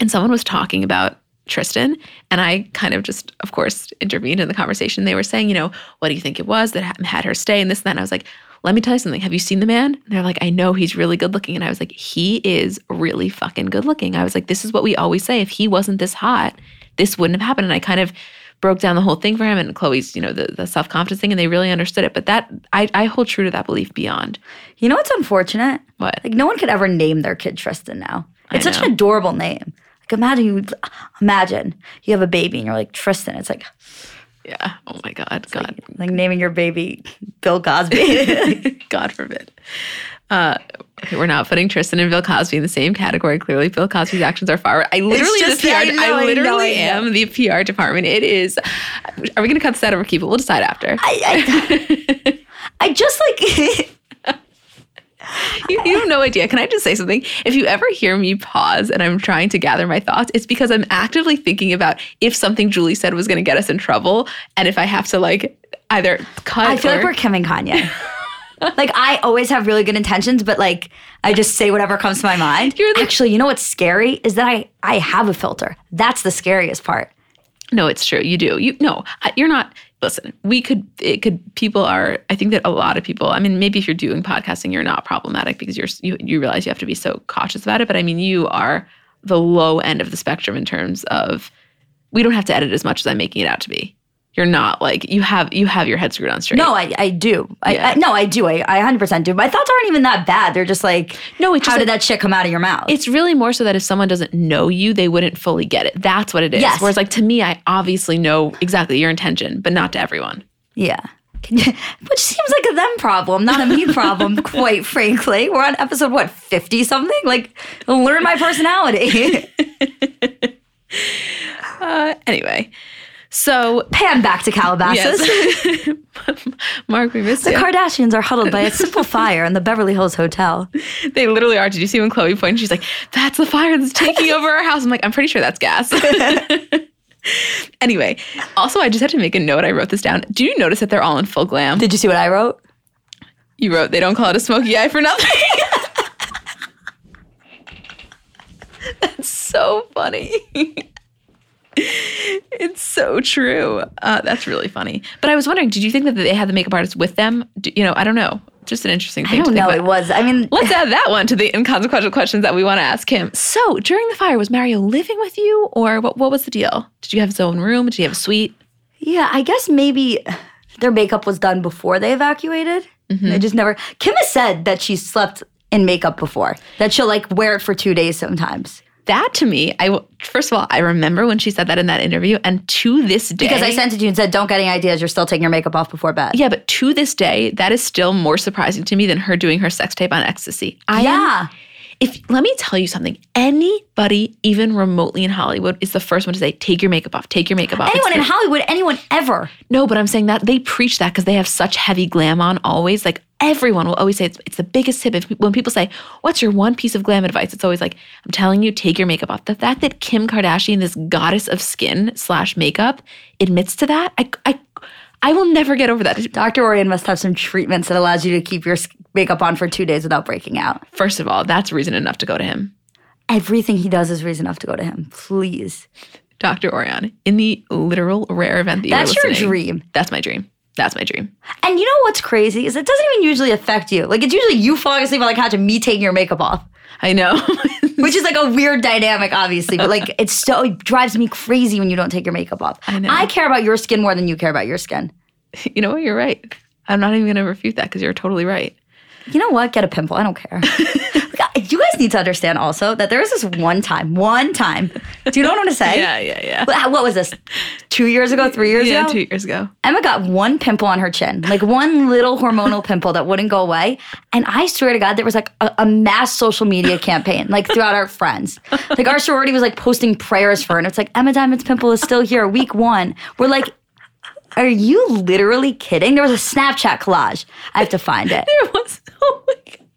and someone was talking about Tristan, and I kind of just, of course, intervened in the conversation. They were saying, you know, what do you think it was that had her stay and this and that? And I was like, let me tell you something. Have you seen the man? And they're like, I know he's really good looking. And I was like, he is really fucking good looking. I was like, this is what we always say. If he wasn't this hot, this wouldn't have happened. And I kind of broke down the whole thing for him and Khloé's, you know, the, the self confidence thing, and they really understood it. But that I, I hold true to that belief beyond. You know what's unfortunate? What? Like no one could ever name their kid Tristan now. It's such an adorable name. Like imagine you imagine you have a baby and you're like Tristan. It's like Yeah. Oh my God. God. like naming your baby Bill Cosby. (laughs) God forbid. Uh, okay, we're not putting Tristan and Bill Cosby in the same category. Clearly, Bill Cosby's actions are far. I literally, just the PR, I know, I literally I am the PR department. It is. Are we going to cut this out or keep it? We'll decide after. I, I, (laughs) I just like (laughs) you, you have no idea. Can I just say something? If you ever hear me pause and I'm trying to gather my thoughts, it's because I'm actively thinking about if something Julie said was going to get us in trouble, and if I have to like either cut. I feel or, like we're Kim and Kanye. (laughs) like I always have really good intentions, but like I just say whatever comes to my mind. You're the- Actually, you know what's scary is that I I have a filter. That's the scariest part. No, it's true. You do. You no, you're not. Listen, we could. It could. People are. I think that a lot of people. I mean, maybe if you're doing podcasting, you're not problematic because you're. You, you realize you have to be so cautious about it. But I mean, you are the low end of the spectrum in terms of. We don't have to edit as much as I'm making it out to be. You're not like you have. You have your head screwed on straight. No, I, I do. I, Yeah. I no, I do. I, I 100% do. My thoughts aren't even that bad. They're just like, No, it's how did that- that shit come out of your mouth? It's really more so that if someone doesn't know you, they wouldn't fully get it. That's what it is. Yes. Whereas, like to me, I obviously know exactly your intention, but not to everyone. yeah. (laughs) Which seems like a them problem, not a me (laughs) problem, quite frankly. We're on episode, what, 50 something? Like, learn my personality. (laughs) Uh, anyway, so Pan back to Calabasas. yes, (laughs) (laughs) Mark, we missed The you. Kardashians are huddled by a (laughs) simple fire in the Beverly Hills Hotel. They literally are. Did you see when Khloé pointed? She's like, "That's the fire that's taking over our house." I'm like, "I'm pretty sure that's gas." anyway, also, I just had to make a note. I wrote this down. Do you notice that they're all in full glam? Did you see what I wrote? You wrote they don't call it a smoky eye for nothing. That's so funny. It's so true. Uh, that's really funny. But I was wondering, did you think that they had the makeup artist with them? Do, you know, I don't know. Just an interesting thing I don't know. about. It was. I mean, Let's (laughs) add that one to the inconsequential questions that we want to ask him. So, during the fire, was Mario living with you, or what? What was the deal? Did you have his own room? Did you have a suite? yeah, I guess maybe their makeup was done before they evacuated. Mm-hmm. I just never. Kim has said that she slept in makeup before. That she'll like wear it for two days sometimes. That to me, I first of all, I remember when she said that in that interview, and to this day, Because I sent it to you and said, "Don't get any ideas. You're still taking your makeup off before bed." yeah, but to this day, that is still more surprising to me than her doing her sex tape on ecstasy. I am- yeah. if let me tell you something, anybody even remotely in Hollywood is the first one to say, "Take your makeup off. Take your makeup off." Anyone in Hollywood, anyone ever. No, but I'm saying that they preach that because they have such heavy glam on always. Like everyone will always say it's, it's the biggest tip. If, when people say, What's your one piece of glam advice? It's always like, I'm telling you, take your makeup off. The fact that Kim Kardashian, this goddess of skin slash makeup, admits to that, I, I, I will never get over that. Dr. Ourian must have some treatments that allows you to keep your makeup on for two days without breaking out. First of all, that's reason enough to go to him. Everything he does is reason enough to go to him. Please. Dr. Ourian, in the literal rare event that That's you're your listening, dream. That's my dream. That's my dream. And you know what's crazy is it doesn't even usually affect you. Like it's usually you falling asleep on the couch and me taking your makeup off, I know. (laughs) which is like a weird dynamic, obviously. But like it's so it drives me crazy when you don't take your makeup off. I know. I care about your skin more than you care about your skin. (laughs) you know what? You're right. I'm not even to refute that because you're totally right. You know what? Get a pimple. I don't care. (laughs) you guys need to understand also that there was this one time, one time. Do you know what I'm gonna say? Yeah, yeah, yeah. What what was this? Two years ago? Three years Yeah, ago? two years ago. Emma got one pimple on her chin, like one little hormonal pimple that wouldn't go away. And I swear to God, there was like a, a mass social media campaign, like throughout our friends. Like our sorority was like posting prayers for her. And it's like, Emma Diamond's pimple is still here, week one. We're like, are you literally kidding? There was a Snapchat collage. I have to find it. There was. (laughs) Oh my god.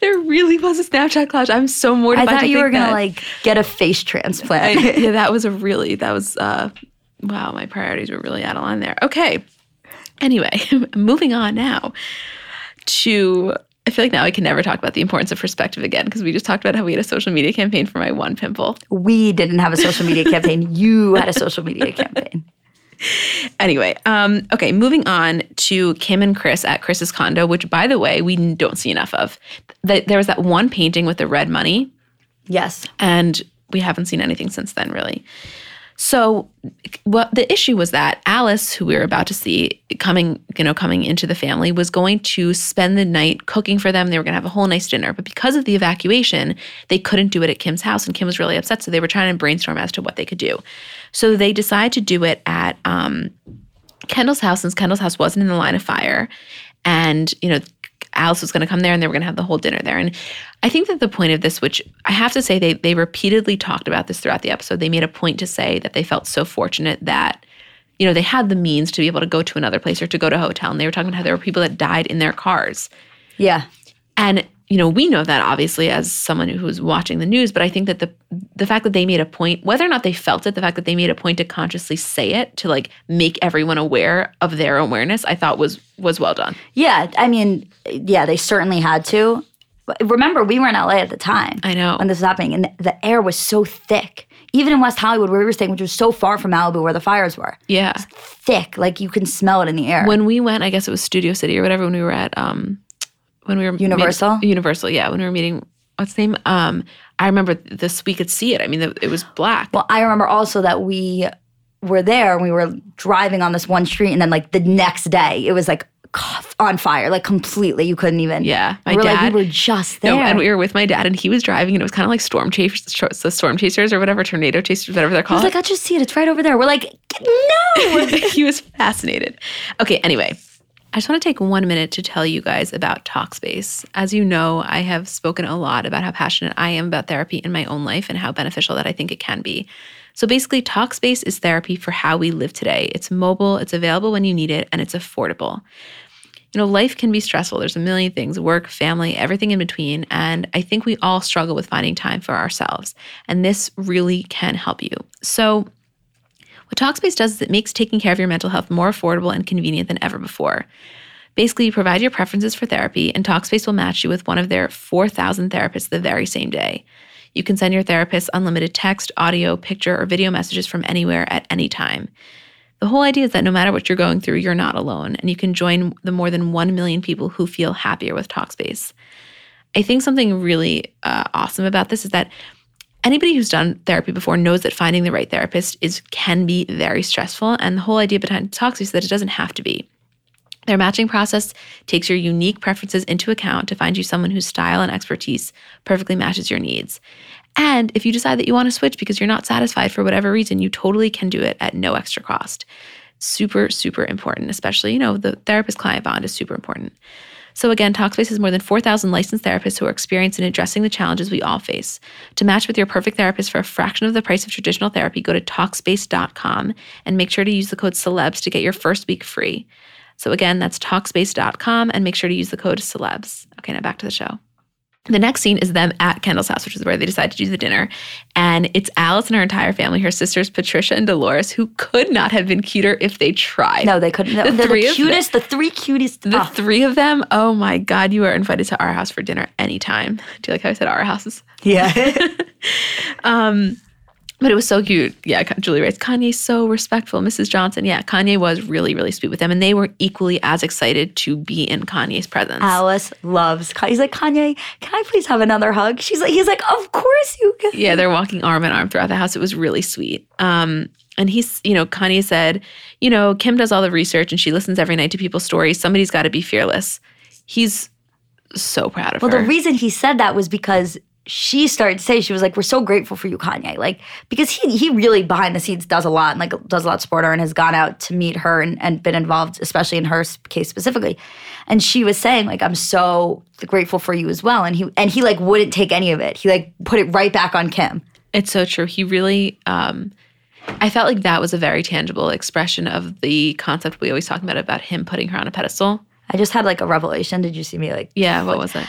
There really was a Snapchat collage. I'm so mortified. I thought you were gonna that. like get a face I, (laughs) transplant. yeah, that was a really that was uh wow, my priorities were really out of line there. Okay. Anyway, (laughs) moving on now to I feel like now I can never talk about the importance of perspective again because we just talked about how we had a social media campaign for my one pimple. we didn't have a social media campaign. You had a social media campaign. Anyway, um, okay, moving on to Kim and Kris at Kris's condo, which by the way, we don't see enough of. Th- There was that one painting with the red money Yes. and we haven't seen anything since then really so what the issue was that alice who we were about to see coming you know coming into the family was going to spend the night cooking for them. They were going to have a whole nice dinner. But because of the evacuation they couldn't do it at kim's house and kim was really upset so they were trying to brainstorm as to what they could do. So they decided to do it at um, kendall's house since kendall's house wasn't in the line of fire. And you know alice was going to come there and they were going to have the whole dinner there and I think that the point of this, which I have to say, they they repeatedly talked about this throughout the episode. They made a point to say that they felt so fortunate that, you know, they had the means to be able to go to another place or to go to a hotel. And they were talking about how there were people that died in their cars. Yeah. And you know, we know that obviously as someone who's watching the news, but I think that the the fact that they made a point, whether or not they felt it, the fact that they made a point to consciously say it, to like make everyone aware of their awareness, I thought was was well done. Yeah. I mean, yeah, they certainly had to. Remember, we were in LA at the time I know. when this was happening, and the, air was so thick. Even in West Hollywood, where we were staying, which was so far from Malibu, where the fires were, Yeah. thick. Like you can smell it in the air. when we went, I guess it was Studio City or whatever, when we were at um when we were meeting- Universal? Universal, yeah. When we were meeting what's the name? Um I remember this we could see it. I mean the, it was black. well, I remember also that we were there and we were driving on this one street, and then like the next day, it was like on fire, like completely. You couldn't even. yeah. My we're dad like, we were just there. no, and we were with my dad, and he was driving, and it was kind of like storm chasers, the storm chasers or whatever, tornado chasers, whatever they're called. I was like, I just see it. It's right over there. We're like, (laughs) no. (laughs) he was fascinated. Okay, anyway, I just want to take one minute to tell you guys about Talkspace. As you know, I have spoken a lot about how passionate I am about therapy in my own life and how beneficial that I think it can be. So basically, Talkspace is therapy for how we live today. It's mobile, it's available when you need it, and it's affordable. You know, life can be stressful. There's a million things work, family, everything in between. And I think we all struggle with finding time for ourselves. And this really can help you. So, what Talkspace does is it makes taking care of your mental health more affordable and convenient than ever before. Basically, you provide your preferences for therapy, and Talkspace will match you with one of their 4,000 therapists the very same day. You can send your therapist unlimited text, audio, picture, or video messages from anywhere at any time. The whole idea is that no matter what you're going through, you're not alone, and you can join the more than 1 million people who feel happier with Talkspace. I think something really uh, awesome about this is that anybody who's done therapy before knows that finding the right therapist is can be very stressful, and the whole idea behind Talkspace is that it doesn't have to be. Their matching process takes your unique preferences into account to find you someone whose style and expertise perfectly matches your needs. And if you decide that you want to switch because you're not satisfied for whatever reason, you totally can do it at no extra cost. Super, super important, especially, you know, the therapist client bond is super important. So again, Talkspace has more than 4,000 licensed therapists who are experienced in addressing the challenges we all face. To match with your perfect therapist for a fraction of the price of traditional therapy, go to Talkspace.com and make sure to use the code CELEBS to get your first week free. So again, that's Talkspace.com and make sure to use the code CELEBS. Okay, now back to the show. The next scene is them at Kendall's house, which is where they decide to do the dinner. And it's Alice and her entire family, her sisters Patricia and Dolores, who could not have been cuter if they tried. No, they couldn't. No, The they're three the of them. cutest, the three cutest. The three of them, oh my God, you are invited to our house for dinner anytime. Do you like how I said our houses? yeah. (laughs) Um, but it was so cute. Yeah, Julie writes, Kanye's so respectful. Mrs. Johnson, yeah, Kanye was really, really sweet with them. And they were equally as excited to be in Kanye's presence. Alice loves. Kanye. He's like Kanye. Can I please have another hug? She's like. He's like. Of course you can. yeah, they're walking arm in arm throughout the house. It was really sweet. Um, and he's, you know, Kanye said, you know, Kim does all the research and she listens every night to people's stories. Somebody's got to be fearless. He's so proud of Well, her. Well, the reason he said that was because she started to say she was like, "We're so grateful for you, Kanye." Like because he he really behind the scenes does a lot and like does a lot to support her and has gone out to meet her and, and been involved, especially in her case specifically. And she was saying like, "I'm so grateful for you as well." And he and he like wouldn't take any of it. He like put it right back on Kim. It's so true. He really, um, I felt like that was a very tangible expression of the concept we always talk about about him putting her on a pedestal. I just had like a revelation. Did you see me like? Yeah, what was it?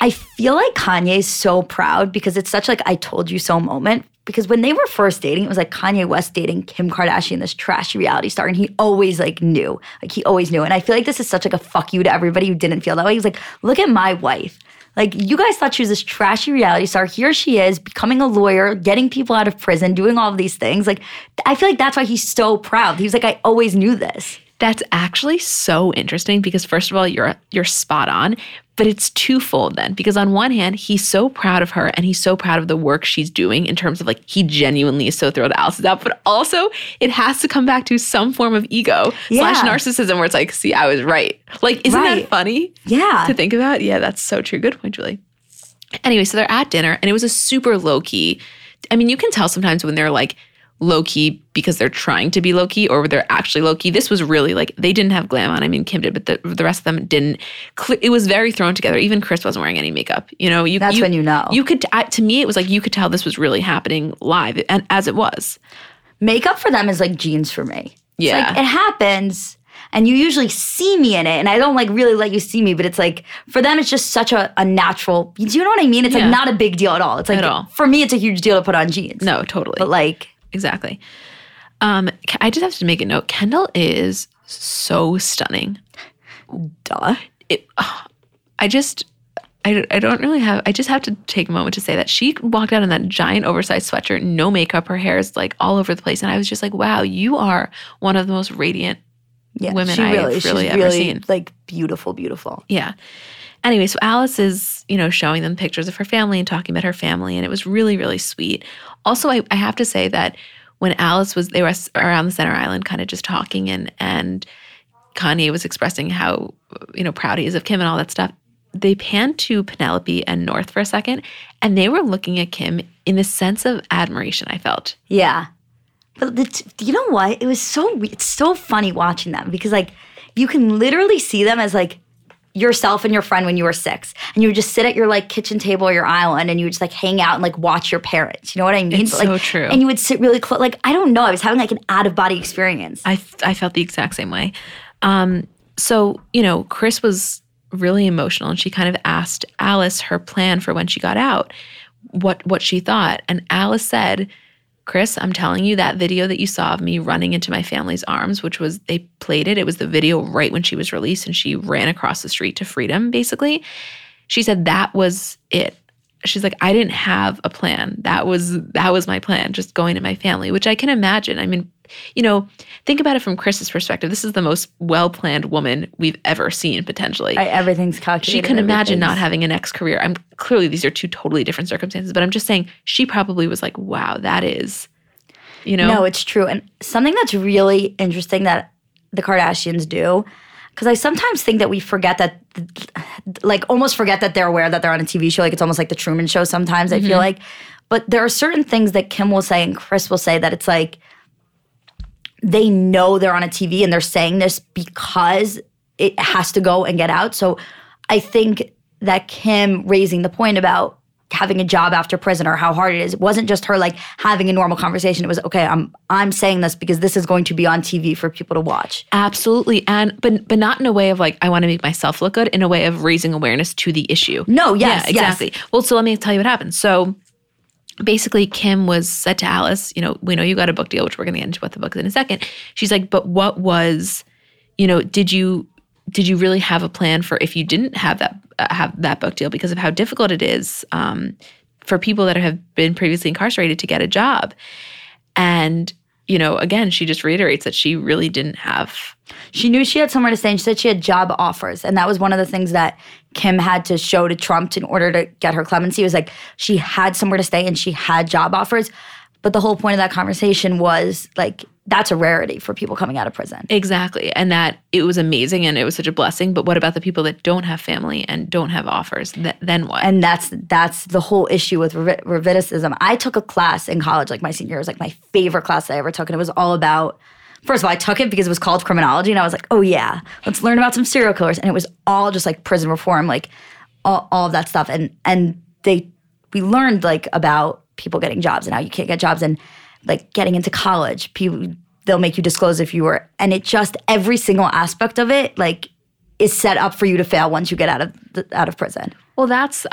I feel like Kanye's so proud because it's such like I told you so moment. Because when they were first dating, it was like Kanye West dating Kim Kardashian, this trashy reality star, and he always like knew, like he always knew. And I feel like this is such like a fuck you to everybody who didn't feel that way. He's like, look at my wife. Like you guys thought she was this trashy reality star. Here she is, becoming a lawyer, getting people out of prison, doing all of these things. Like I feel like that's why he's so proud. He was like, I always knew this. That's actually so interesting because first of all, you're you're spot on, but it's twofold then because on one hand, he's so proud of her and he's so proud of the work she's doing in terms of like he genuinely is so thrilled Alice is out, but also it has to come back to some form of ego slash narcissism where it's like, see, I was right. Like, isn't Right. that funny? Yeah. to think about. Yeah, that's so true. Good point, Julie. Anyway, so they're at dinner and it was a super low key. I mean, you can tell sometimes when they're like low key because they're trying to be low key or they're actually low key. This was really like they didn't have glam on. I mean, Kim did, but the, the rest of them didn't. It was very thrown together. Even Kris wasn't wearing any makeup. You know, you That's when you know. You could to me, it was like you could tell this was really happening live, and as it was. makeup for them is like jeans for me. It's Yeah. like it happens and you usually see me in it and I don't like really let you see me, but it's like for them it's just such a, a natural do you know what I mean? It's Yeah. like not a big deal at all. It's like At all. for me it's a huge deal to put on jeans. No, totally. But like exactly. Um, I just have to make a note. Kendall is so stunning. duh. it, (sighs) I just, I, I don't really have, I just have to take a moment to say that she walked out in that giant oversized sweatshirt, no makeup, her hair is like all over the place. And I was just like, wow, you are one of the most radiant Yeah, women I've she's really ever seen. like beautiful, beautiful. Yeah. Anyway, so Alice is, you know, showing them pictures of her family and talking about her family, and it was really, really sweet. Also, I, I have to say that when Alice was, they were around the center island, kind of just talking, and and Kanye was expressing how, you know, proud he is of Kim and all that stuff. They panned to Penelope and North for a second, and they were looking at Kim in the sense of admiration. I felt. Yeah. But the you know what? It was so it's so funny watching them because like you can literally see them as like yourself and your friend when you were six, and you would just sit at your like kitchen table or your island, and you would just like hang out and like watch your parents. You know what I mean? It's But, like, so true. And you would sit really close. Like I don't know. I was having like an out of body experience. I I felt the exact same way. Um, so you know, Kris was really emotional, and she kind of asked Alice her plan for when she got out, what what she thought, and Alice said. Kris, I'm telling you that video that you saw of me running into my family's arms, which was they played it. It was the video right when she was released and she ran across the street to freedom, basically. She said that was it. She's like, I didn't have a plan. That was that was my plan, just going to my family, which I can imagine. I mean, you know, think about it from Kris's perspective. This is the most well-planned woman we've ever seen, potentially. I, everything's calculated. she can imagine not having an ex career. I'm clearly these are two totally different circumstances, but I'm just saying she probably was like, wow, that is, you know, No, it's true. And something that's really interesting that the Kardashians do, because I sometimes think that we forget that, like, almost forget that they're aware that they're on a TV show. Like, it's almost like the Truman Show sometimes, I feel mm-hmm. like. But there are certain things that Kim will say and Kris will say that it's like they know they're on a TV and they're saying this because it has to go and get out. So I think that Kim raising the point about having a job after prison or how hard it is. It wasn't just her like having a normal conversation. It was okay, I'm I'm saying this because this is going to be on TV for people to watch. Absolutely. And but but not in a way of like I want to make myself look good, in a way of raising awareness to the issue. No, yes, yeah, yes. exactly. Well, so let me tell you what happened. So basically Kim was said to Alice, you know, we know you got a book deal, which we're gonna get into what the book is in a second. She's like, but what was, you know, did you did you really have a plan for if you didn't have that uh, have that book deal because of how difficult it is um, for people that have been previously incarcerated to get a job? And you know, again, she just reiterates that she really didn't have. She knew she had somewhere to stay and she said she had job offers. And that was one of the things that Kim had to show to Trump in order to get her clemency was like she had somewhere to stay and she had job offers. But the whole point of that conversation was like that's a rarity for people coming out of prison. Exactly. And that it was amazing and it was such a blessing. But what about the people that don't have family and don't have offers? Th- then what? And that's that's the whole issue with revi- revidicism. I took a class in college, like my senior year, was like my favorite class I ever took, and it was all about. First of all, I took it because it was called criminology, and I was like, "Oh yeah, let's learn about some serial killers." And it was all just like prison reform, like all, all of that stuff. And and they we learned like about people getting jobs and how you can't get jobs and like getting into college. People they'll make you disclose if you were, and it just every single aspect of it like is set up for you to fail once you get out of the, out of prison. well, that's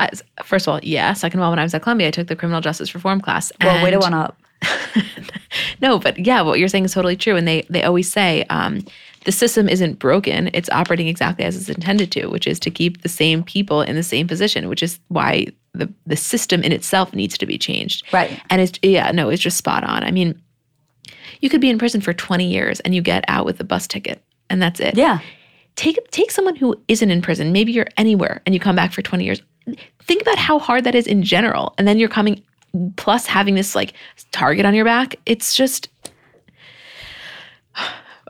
first of all, yeah. Second of all, when I was at Columbia, I took the criminal justice reform class. Well, way to one up. (laughs) no, but yeah, what you're saying is totally true. And they they always say um, the system isn't broken; it's operating exactly as it's intended to, which is to keep the same people in the same position, which is why the the system in itself needs to be changed. Right. And it's yeah, no, it's just spot on. I mean, you could be in prison for 20 years and you get out with a bus ticket, and that's it. Yeah. Take take someone who isn't in prison. Maybe you're anywhere and you come back for 20 years. Think about how hard that is in general, and then you're coming plus having this like target on your back. It's just (sighs)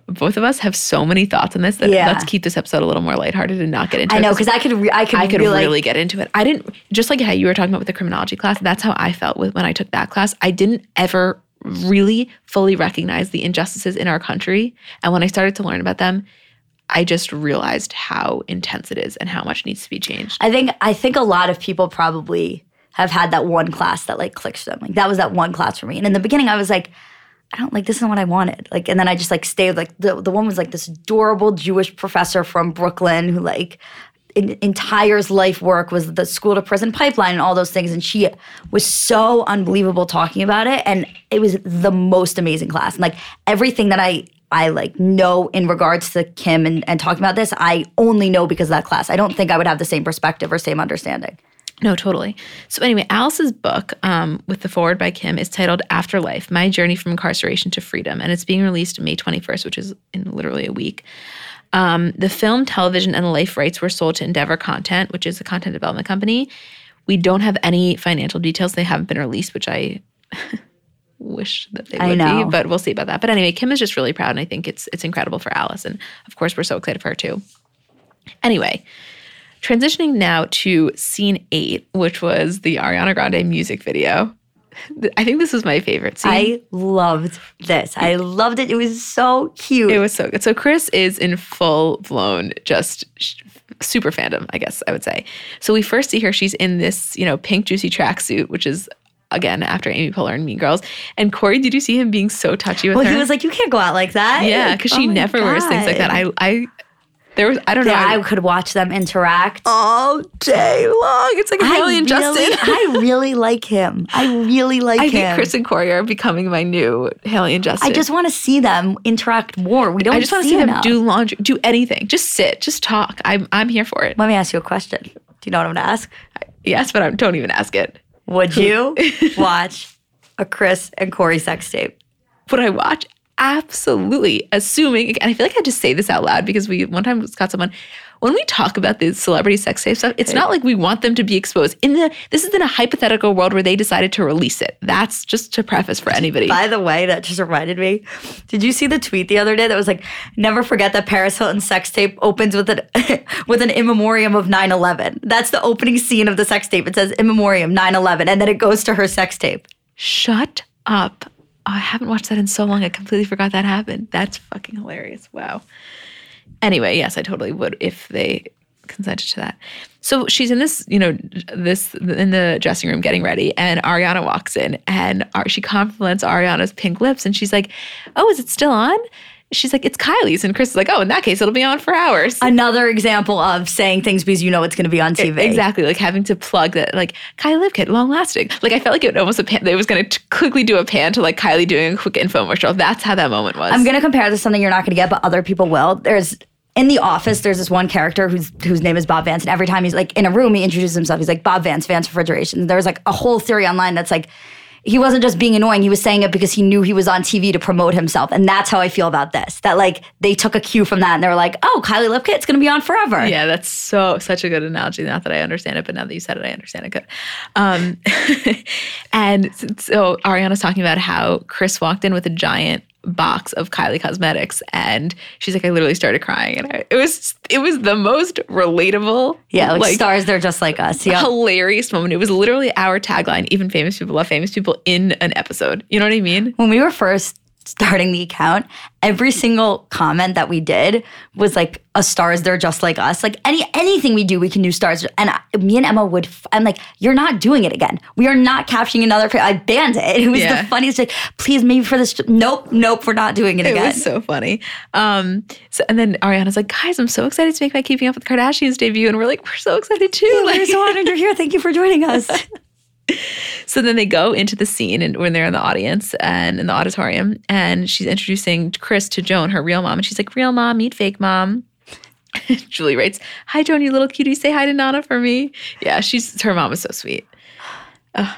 both of us have so many thoughts on this that Yeah. let's keep this episode a little more lighthearted and not get into I it. know because I could re- I could I could be like, really get into it. I didn't just like how you were talking about with the criminology class. That's how I felt with when I took that class. I didn't ever really fully recognize the injustices in our country, and when I started to learn about them, I just realized how intense it is and how much needs to be changed. I think I think a lot of people probably have had that one class that like clicks them. Like that was that one class for me. And in the beginning, I was like, I don't like this isn't what I wanted. Like, and then I just like stayed. Like the the one was like this adorable Jewish professor from Brooklyn who like in, entire's life work was the school to prison pipeline and all those things. And she was so unbelievable talking about it. And it was the most amazing class. And like everything that I I like know in regards to Kim and, and talking about this, I only know because of that class. I don't think I would have the same perspective or same understanding. No, totally. So anyway, Alice's book, um, with the forward by Kim, is titled "Afterlife: My Journey from Incarceration to Freedom," and it's being released May 21st, which is in literally a week. Um, the film, television, and the life rights were sold to Endeavor Content, which is a content development company. We don't have any financial details; they haven't been released, which I (laughs) wish that they I would know. be. But we'll see about that. But anyway, Kim is just really proud, and I think it's it's incredible for Alice, and of course, we're so excited for her too. Anyway, transitioning now to scene eight, which was the Ariana Grande music video. I think this was my favorite scene. I loved this. I loved it. It was so cute. it was so good. So Kris is in full blown just super fandom, I guess I would say. So we first see her. She's in this, you know, pink juicy tracksuit, which is again after Amy Poehler and Mean Girls. And Corey, did you see him being so touchy with well, her? Well, he was like, "You can't go out like that." yeah, because oh she my never wears things like that. I, I, there was, I don't know. Yeah, I, I could watch them interact. all day long. It's like I Hailey and really, Justin. (laughs) I really like him. I really like I him. think Kris and Corey are becoming my new Hailey and Justin. I just want to see them interact more. We don't. I just want to see them enough. do laundry, do anything. Just sit, just talk. I'm I'm here for it. Let me ask you a question. Do you know what I'm going to ask? Yes, but I don't even ask it. Would you (laughs) watch a Kris and Corey sex tape? Would I watch? Absolutely assuming, and I feel like I just say this out loud because we one time got someone. When we talk about the celebrity sex tape stuff, it's not like we want them to be exposed. In the this is in a hypothetical world where they decided to release it. That's just to preface for anybody. By the way, that just reminded me. Did you see the tweet the other day that was like, "Never forget that Paris Hilton sex tape opens with an (laughs) with an in memoriam of 9/11." That's the opening scene of the sex tape. It says "in memoriam 9/11," and then it goes to her sex tape. Shut up. Oh, I haven't watched that in so long. I completely forgot that happened. That's fucking hilarious. Wow. Anyway, yes, I totally would if they consented to that. So she's in this, you know, this in the dressing room getting ready, and Ariana walks in, and she compliments Ariana's pink lips, and she's like, "Oh, is it still on?" She's like, "It's Kylie's," and Kris is like, "Oh, in that case, it'll be on for hours." Another example of saying things because you know it's going to be on TV. Exactly, like having to plug that, like Kylie Lip Kit, long lasting. Like I felt like it almost a pan. They was going to quickly do a pan to like Kylie doing a quick infomercial. That's how that moment was. I'm going to compare this to something you're not going to get, but other people will. There's in the office, there's this one character whose whose name is Bob Vance, and every time he's like in a room, he introduces himself. He's like Bob Vance, Vance Refrigeration. There's like a whole theory online that's like he wasn't just being annoying; he was saying it because he knew he was on TV to promote himself, and that's how I feel about this. That like they took a cue from that, and they were like, "Oh, Kylie Lipkit, it's going to be on forever." Yeah, that's so such a good analogy. Not that I understand it, but now that you said it, I understand it good. Um, (laughs) and so Ariana's talking about how Kris walked in with a giant box of Kylie cosmetics, and she's like, I literally started crying, and I, it was it was the most relatable, Yeah, like, stars, they're just like us. Yeah. hilarious moment. It was literally our tagline. Even famous people love famous people in an episode. You know what I mean? when we were first starting the account, every single comment that we did was like a stars they're just like us. Like any anything we do, we can do stars. And I, me and Emma would. f- I'm like, you're not doing it again. We are not capturing another. pa- I banned it. (laughs) It was Yeah. the funniest. Like, please, maybe for this. Nope, nope, we're not doing it, It again. was so funny. Um, so, and then Ariana's like, guys, I'm so excited to make my Keeping Up with the Kardashians debut, and we're like, we're so excited too. we're so honored you're here. Thank you for joining us. (laughs) (laughs) So then they go into the scene and when they're in the audience and in the auditorium, and she's introducing Kris to Joan, her real mom, and she's like, "Real mom, meet fake mom." (laughs) Julie writes, "Hi Joan, you little cutie, say hi to Nana for me." Yeah, she's her mom is so sweet. Ugh.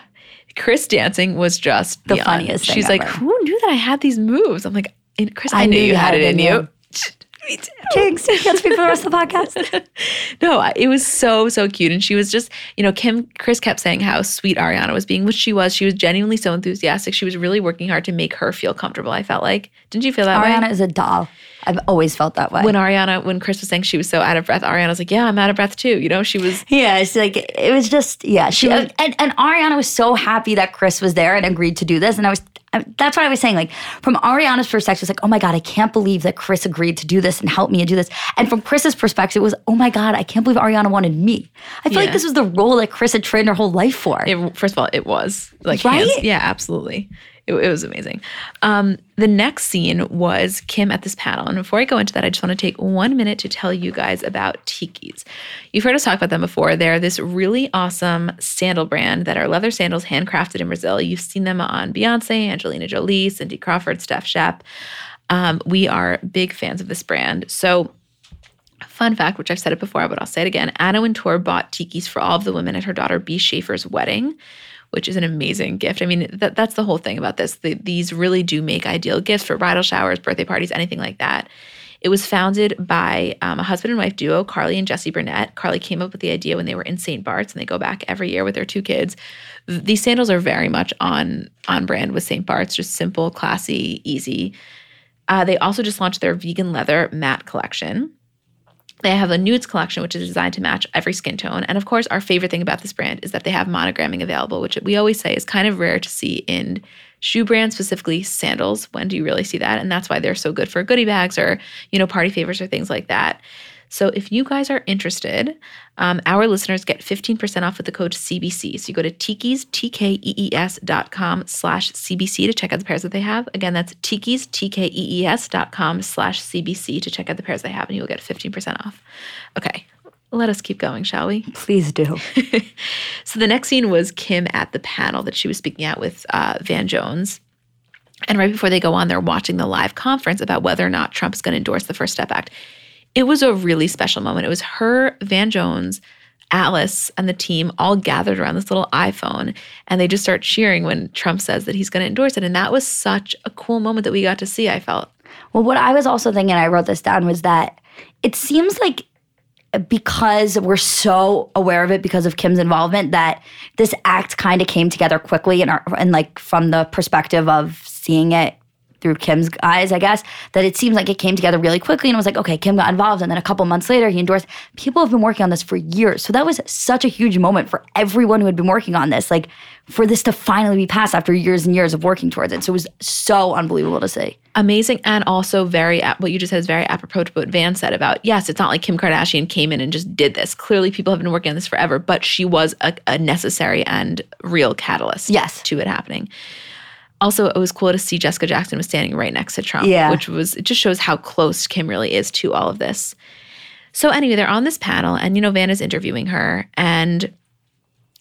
Kris dancing was just The beyond. funniest thing She's like, ever. "Who knew that I had these moves?" I'm like, "And "Kris, I, I knew you had, it in you." (laughs) Me too. Jinx, you can't speak for the rest of the podcast. (laughs) No, it was so so cute, and she was just, you know, Kim. Kris kept saying how sweet Ariana was being, which she was. She was genuinely so enthusiastic. She was really working hard to make her feel comfortable. I felt like, didn't you feel that Ariana way? is a doll. I've always felt that way. When Ariana, when Kris was saying she was so out of breath, Ariana was like, "Yeah, I'm out of breath too." You know, she was. Yeah, it's like it was just yeah. She was- and, and Ariana was so happy that Kris was there and agreed to do this, and I was that's what I was saying. Like from Ariana's perspective, it's like oh my god, I can't believe that Kris agreed to do this and help me and do this. And from Kris's perspective, it was oh my god, I can't believe Ariana wanted me. I feel Yeah. like this was the role that Kris had trained her whole life for. It, first of all, it was like Right? hands- yeah, absolutely. It, it was amazing. Um, the next scene was Kim at this panel. And before I go into that, I just want to take one minute to tell you guys about Tkees. You've heard us talk about them before. They're this really awesome sandal brand that are leather sandals handcrafted in Brazil. You've seen them on Beyonce, Angelina Jolie, Cindy Crawford, Steph Shep. Um, we are big fans of this brand. So Fun fact, which I've said it before, but I'll say it again. Anna Wintour bought Tkees for all of the women at her daughter Bee Shaffer's wedding, which is an amazing gift. I mean, that, that's the whole thing about this. The, these really do make ideal gifts for bridal showers, birthday parties, anything like that. It was founded by um, a husband and wife duo, Carly and Jesse Burnett. Carly came up with the idea when they were in St. Bart's, and they go back every year with their two kids. Th- These sandals are very much on on brand with St. Bart's, just simple, classy, easy. Uh, they also just launched their vegan leather matte collection. They have a nudes collection, which is designed to match every skin tone. And of course, our favorite thing about this brand is that they have monogramming available, which we always say is kind of rare to see in shoe brands, specifically sandals. When do you really see that? And that's why they're so good for goodie bags or, you know, party favors or things like that. So if you guys are interested, um, our listeners get 15% off with the code CBC. So you go to Tkees, T-K-E-E-S dot com slash CBC to check out the pairs that they have. Again, that's Tkees, T-K-E-E-S dot com slash CBC to check out the pairs they have and you'll get 15% off. Okay, let us keep going, shall we? (laughs) Please do. (laughs) so the next scene was Kim at the panel that she was speaking at with uh, Van Jones. And right before they go on, they're watching the live conference about whether or not Trump is going to endorse the First Step Act. It was a really special moment. It was her, Van Jones, Alice and the team all gathered around this little iPhone and they just start cheering when Trump says that he's going to endorse it. And that was such a cool moment that we got to see, I felt. Well, what I was also thinking, I wrote this down, was that it seems like because we're so aware of it because of Kim's involvement that this act kind of came together quickly and, and like from the perspective of seeing it through Kim's eyes, I guess, that it seems like it came together really quickly and it was like, okay, Kim got involved. And then a couple months later, he endorsed. People have been working on this for years. So that was such a huge moment for everyone who had been working on this, like for this to finally be passed after years and years of working towards it. So it was so unbelievable to see. Amazing. And also very, what you just said is very apropos to what Van said about, yes, it's not like Kim Kardashian came in and just did this. Clearly, people have been working on this forever, but she was a, a necessary and real catalyst Yes. to it happening. Also, it was cool to see Jessica Jackson was standing right next to Trump, Yeah. which was it just shows how close Kim really is to all of this. So anyway, they're on this panel, and you know Van is interviewing her, and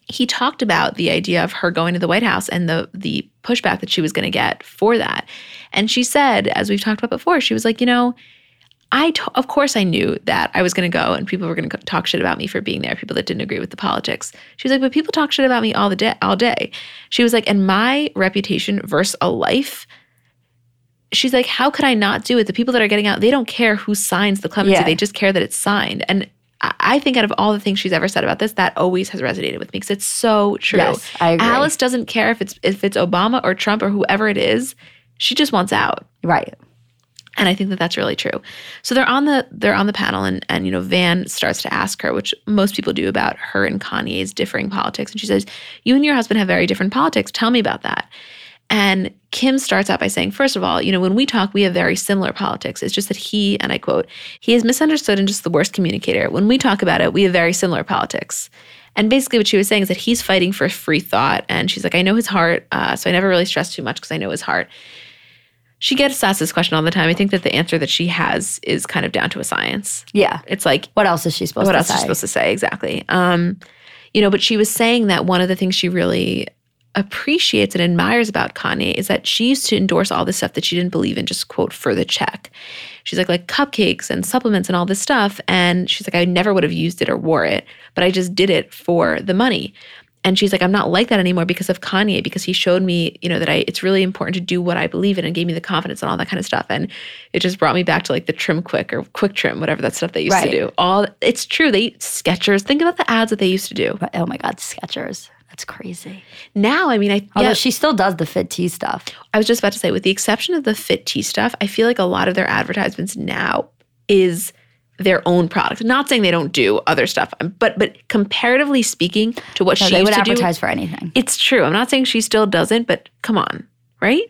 he talked about the idea of her going to the White House and the the pushback that she was going to get for that. And she said, as we've talked about before, she was like, you know, I t- of course I knew that I was going to go and people were going to talk shit about me for being there. People that didn't agree with the politics. She was like, but people talk shit about me all the day, all day. She was like, and my reputation versus a life. She's like, how could I not do it? The people that are getting out, they don't care who signs the clemency. Yeah. They just care that it's signed. And I- I think out of all the things she's ever said about this, that always has resonated with me because it's so true. Yes, I agree. Alice doesn't care if it's if it's Obama or Trump or whoever it is. She just wants out Right. And I think that that's really true. So they're on the they're on the panel, and and you know Van starts to ask her, which most people do about her and Kanye's differing politics, and she says, "You and your husband have very different politics. Tell me about that." And Kim starts out by saying, first of all, you know, when we talk, we have very similar politics. It's just that he, and I quote, he is misunderstood and just the worst communicator. When we talk about it, we have very similar politics. And basically, what she was saying is that he's fighting for free thought. And she's like, I know his heart, uh, so I never really stress too much because I know his heart she gets asked this question all the time. I think that the answer that she has is kind of down to a science. Yeah. It's like, What else is she supposed to say? what to else say? is she supposed to say? Exactly. Um, you know, but she was saying that one of the things she really appreciates and admires about Kanye is that she used to endorse all this stuff that she didn't believe in, just quote, for the check. She's like, like cupcakes and supplements and all this stuff. And she's like, I never would have used it or wore it, but I just did it for the money. And she's like, I'm not like that anymore because of Kanye, because he showed me, you know, that I it's really important to do what I believe in and gave me the confidence and all that kind of stuff. And it just brought me back to like the trim quick or quick trim, whatever that stuff they used Right. to do. All it's true. They Skechers. Think about the ads that they used to do. But, oh my God, Skechers. That's crazy. Now, I mean, I Although yeah, she still does the fit tea stuff. I was just about to say, with the exception of the Fit Tea stuff, I feel like a lot of their advertisements now is their own product. Not saying they don't do other stuff, but but comparatively speaking to what No, she they would to do, advertise for anything. it's true. I'm not saying she still doesn't, but come on, right?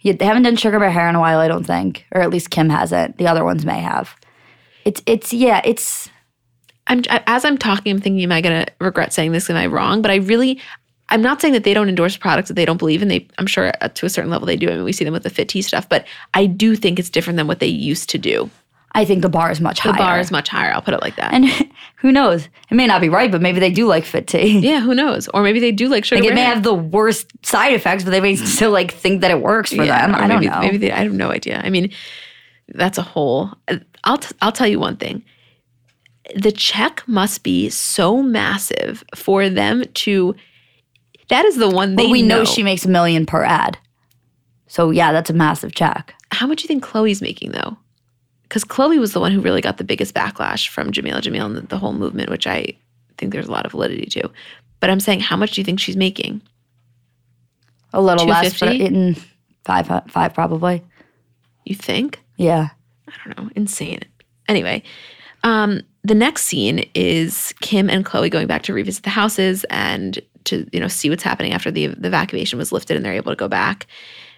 Yeah, they haven't done sugar bear hair in a while, I don't think, or at least Kim hasn't. The other ones may have. It's it's yeah, it's I'm as I'm talking, I'm thinking, am I going to regret saying this? Am I wrong? But I really, I'm not saying that they don't endorse products that they don't believe in. They, I'm sure, uh, to a certain level, they do. I mean, we see them with the Fit Tea stuff, but I do think it's different than what they used to do. I think the bar is much The higher. The bar is much higher. I'll put it like that. and (laughs) who knows? It may not be right, but maybe they do like fit tea. (laughs) yeah, who knows? Or maybe they do like sugar. Like it may have the worst side effects, but they may (laughs) still like think that it works for Yeah, them. I don't maybe, know. Maybe they, I have no idea. I mean, that's a whole. I'll t- I'll tell you one thing. The check must be so massive for them to. That is the one they but we know. know she makes a million per ad. So yeah, that's a massive check. How much do you think Khloé's making though? Because Khloé was the one who really got the biggest backlash from Jameela Jamil and the, the whole movement, which I think there's a lot of validity to. But I'm saying, how much do you think she's making? A little less, but in five five probably. You think? Yeah. I don't know, insane. Anyway, um, the next scene is Kim and Khloé going back to revisit the houses and to you know see what's happening after the the evacuation was lifted and they're able to go back.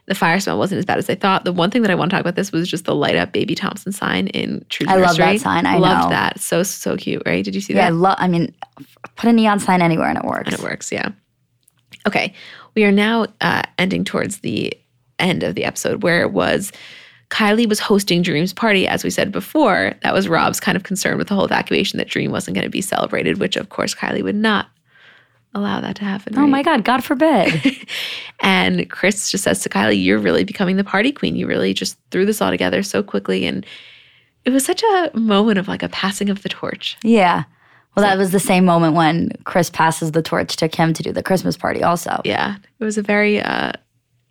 The fire smell wasn't as bad as I thought. The one thing that I want to talk about this was just the light up baby Thompson sign in True I love that sign. I loved know. that. So so cute, right? Did you see that? Yeah, I love. I mean, put a neon sign anywhere and it works. And it works, yeah. Okay, we are now uh, ending towards the end of the episode where it was Kylie was hosting Dream's party, as we said before. That was Rob's kind of concern with the whole evacuation that Dream wasn't going to be celebrated, which of course Kylie would not allow that to happen. Oh right? my God, God forbid. (laughs) And Kris just says to Kylie, You're really becoming the party queen. You really just threw this all together so quickly. And it was such a moment of like a passing of the torch. yeah. Well, that was the same moment when Kris passes the torch to Kim to do the Christmas party. Also, Yeah, it was a very uh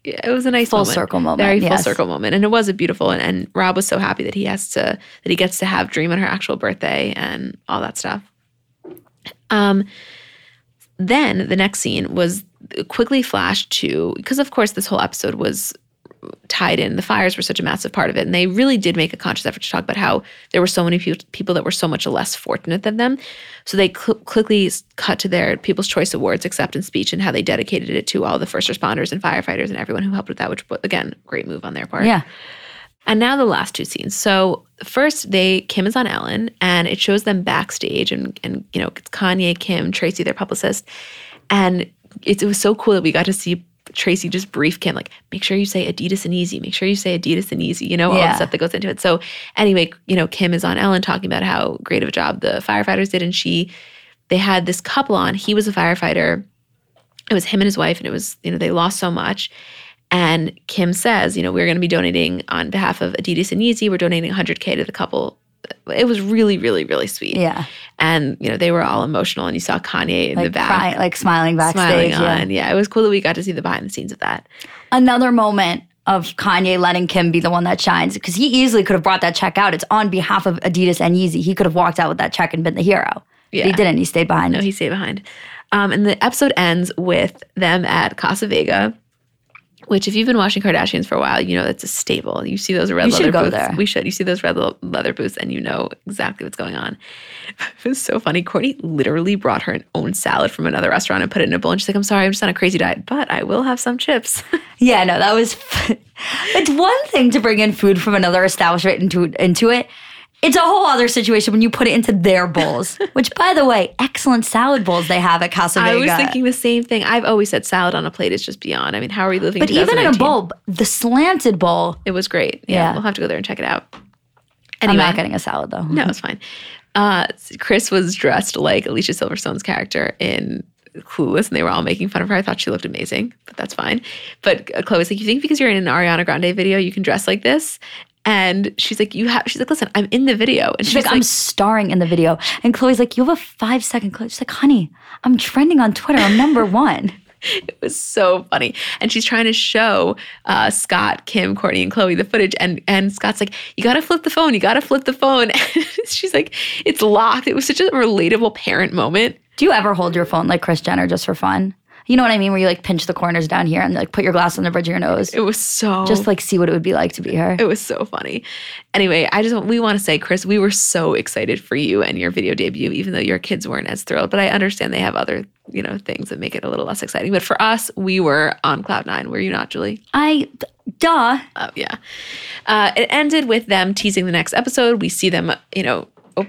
it was a nice Full moment. circle moment, Very full circle moment. And it was a beautiful and, and Rob was so happy that he has to that he gets to have Dream on her actual birthday and all that stuff. Um then the next scene was quickly flashed to because of course this whole episode was tied in the fires were such a massive part of it and they really did make a conscious effort to talk about how there were so many pe- people that were so much less fortunate than them. So they cl- quickly cut to their people's choice awards acceptance speech and how they dedicated it to all the first responders and firefighters and everyone who helped with that which again great move on their part. Yeah, and now the last two scenes. So first, they Kim is on Ellen, and it shows them backstage, and and you know it's Kanye, Kim, Tracy, their publicist, and it, it was so cool that we got to see Tracy just brief Kim like, make sure you say Adidas and Yeezy, make sure you say Adidas and Yeezy, you know all the stuff that goes into it. So anyway, you know Kim is on Ellen talking about how great of a job the firefighters did, and she they had this couple on. He was a firefighter. It was him and his wife, and it was you know they lost so much. And Kim says, you know, we're going to be donating on behalf of Adidas and Yeezy. We're donating 100K to the couple. It was really, really, really sweet. yeah, And, you know, they were all emotional. And you saw Kanye in the back crying, like smiling backstage. smiling yeah. on. Yeah, it was cool that we got to see the behind the scenes of that. Another moment of Kanye letting Kim be the one that shines because he easily could have brought that check out. It's on behalf of Adidas and Yeezy. He could have walked out with that check and been the hero. But Yeah. he didn't. He stayed behind. No, he stayed behind. Um, and the episode ends with them at Casa Vega, which, if you've been watching Kardashians for a while, you know that's a staple. You see those red You leather should go boots. there. We should. You see those red le- leather boots, and you know exactly what's going on. (laughs) It was so funny. Kourtney literally brought her own salad from another restaurant and put it in a bowl. And she's like, "I'm sorry, I'm just on a crazy diet, but I will have some chips." (laughs) Yeah, no, that was. (laughs) it's one thing to bring in food from another establishment into into it. It's a whole other situation when you put it into their bowls. (laughs) which, by the way, excellent salad bowls they have at Casa Vega. I was thinking the same thing. I've always said salad on a plate is just beyond. I mean, how are we living? but even in a 2019? bowl, the slanted bowl. it was great. Yeah, Yeah. we'll have to go there and check it out. I'm Anyway, not getting a salad though. No, it's (laughs) fine. Uh, Kris was dressed like Alicia Silverstone's character in Clueless, and they were all making fun of her. I thought she looked amazing, but that's fine. But uh, Khloé's like, "You think because you're in an Ariana Grande video, you can dress like this?" And she's like, "You have." She's like, "Listen, I'm in the video," and She's like, I'm starring in the video. And Khloé's like, you have a five second clip. She's like, honey, I'm trending on Twitter. I'm number (laughs) one. It was so funny. And she's trying to show uh, Scott, Kim, Kourtney, and Khloé the footage. And and Scott's like, you gotta flip the phone, you gotta flip the phone. (laughs) And she's like, it's locked. It was such a relatable parent moment. Do you ever hold your phone like Kris Jenner just for fun? You know what I mean? Where you like pinch the corners down here and like put your glass on the bridge of your nose. It was so Just like see what it would be like to be her. it was so funny. Anyway, I just we want to say, Kris, we were so excited for you and your video debut, even though your kids weren't as thrilled. But I understand they have other, you know, things that make it a little less exciting. But for us, we were on cloud nine. Were you not, Julie? I, duh. Oh, yeah. Uh, it ended with them teasing the next episode. We see them, you know,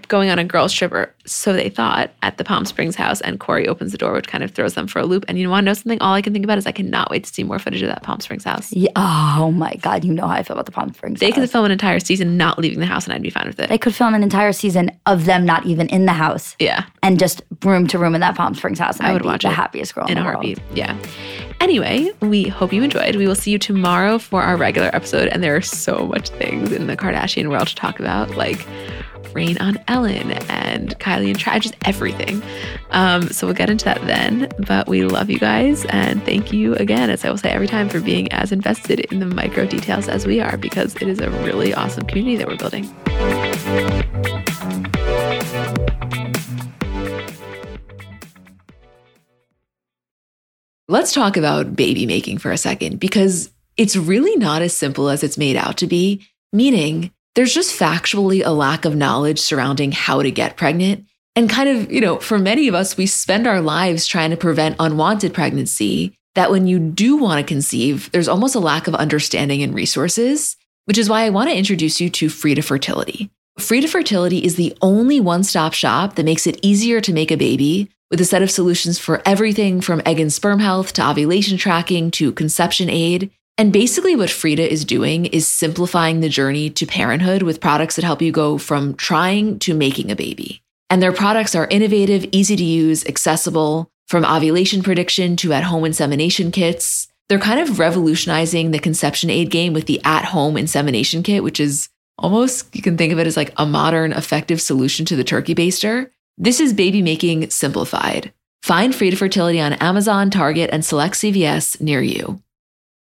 going on a girls' trip, or so they thought, at the Palm Springs house. And Corey opens the door, which kind of throws them for a loop. And you want to know something? All I can think about is I cannot wait to see more footage of that Palm Springs house. Yeah, oh my God, you know how I feel about the Palm Springs. They house. could film an entire season not leaving the house, and I'd be fine with it. They could film an entire season of them not even in the house yeah. and just room to room in that Palm Springs house. And I be watch the it happiest girl in, in a heartbeat. world. Yeah. Anyway, we hope you enjoyed. We will see you tomorrow for our regular episode. And there are so much things in the Kardashian world to talk about, like Reign on Ellen and Kylie and Travis, just everything. Um, so we'll get into that then. But we love you guys. And thank you again, as I will say every time, for being as invested in the micro details as we are, because it is a really awesome community that we're building. Let's talk about baby making for a second because it's really not as simple as it's made out to be, meaning there's just factually a lack of knowledge surrounding how to get pregnant. And kind of, you know, for many of us, we spend our lives trying to prevent unwanted pregnancy. That when you do want to conceive, there's almost a lack of understanding and resources, which is why I want to introduce you to Frida Fertility. Frida Fertility is the only one stop shop that makes it easier to make a baby with a set of solutions for everything from egg and sperm health to ovulation tracking to conception aid. And basically, what Frida is doing is simplifying the journey to parenthood with products that help you go from trying to making a baby. And their products are innovative, easy to use, accessible, from ovulation prediction to at home insemination kits. They're kind of revolutionizing the conception aid game with the at home insemination kit, which is almost, you can think of it as like a modern, effective solution to the turkey baster. This is baby making simplified. Find Frida Fertility on Amazon, Target, and select CVS near you.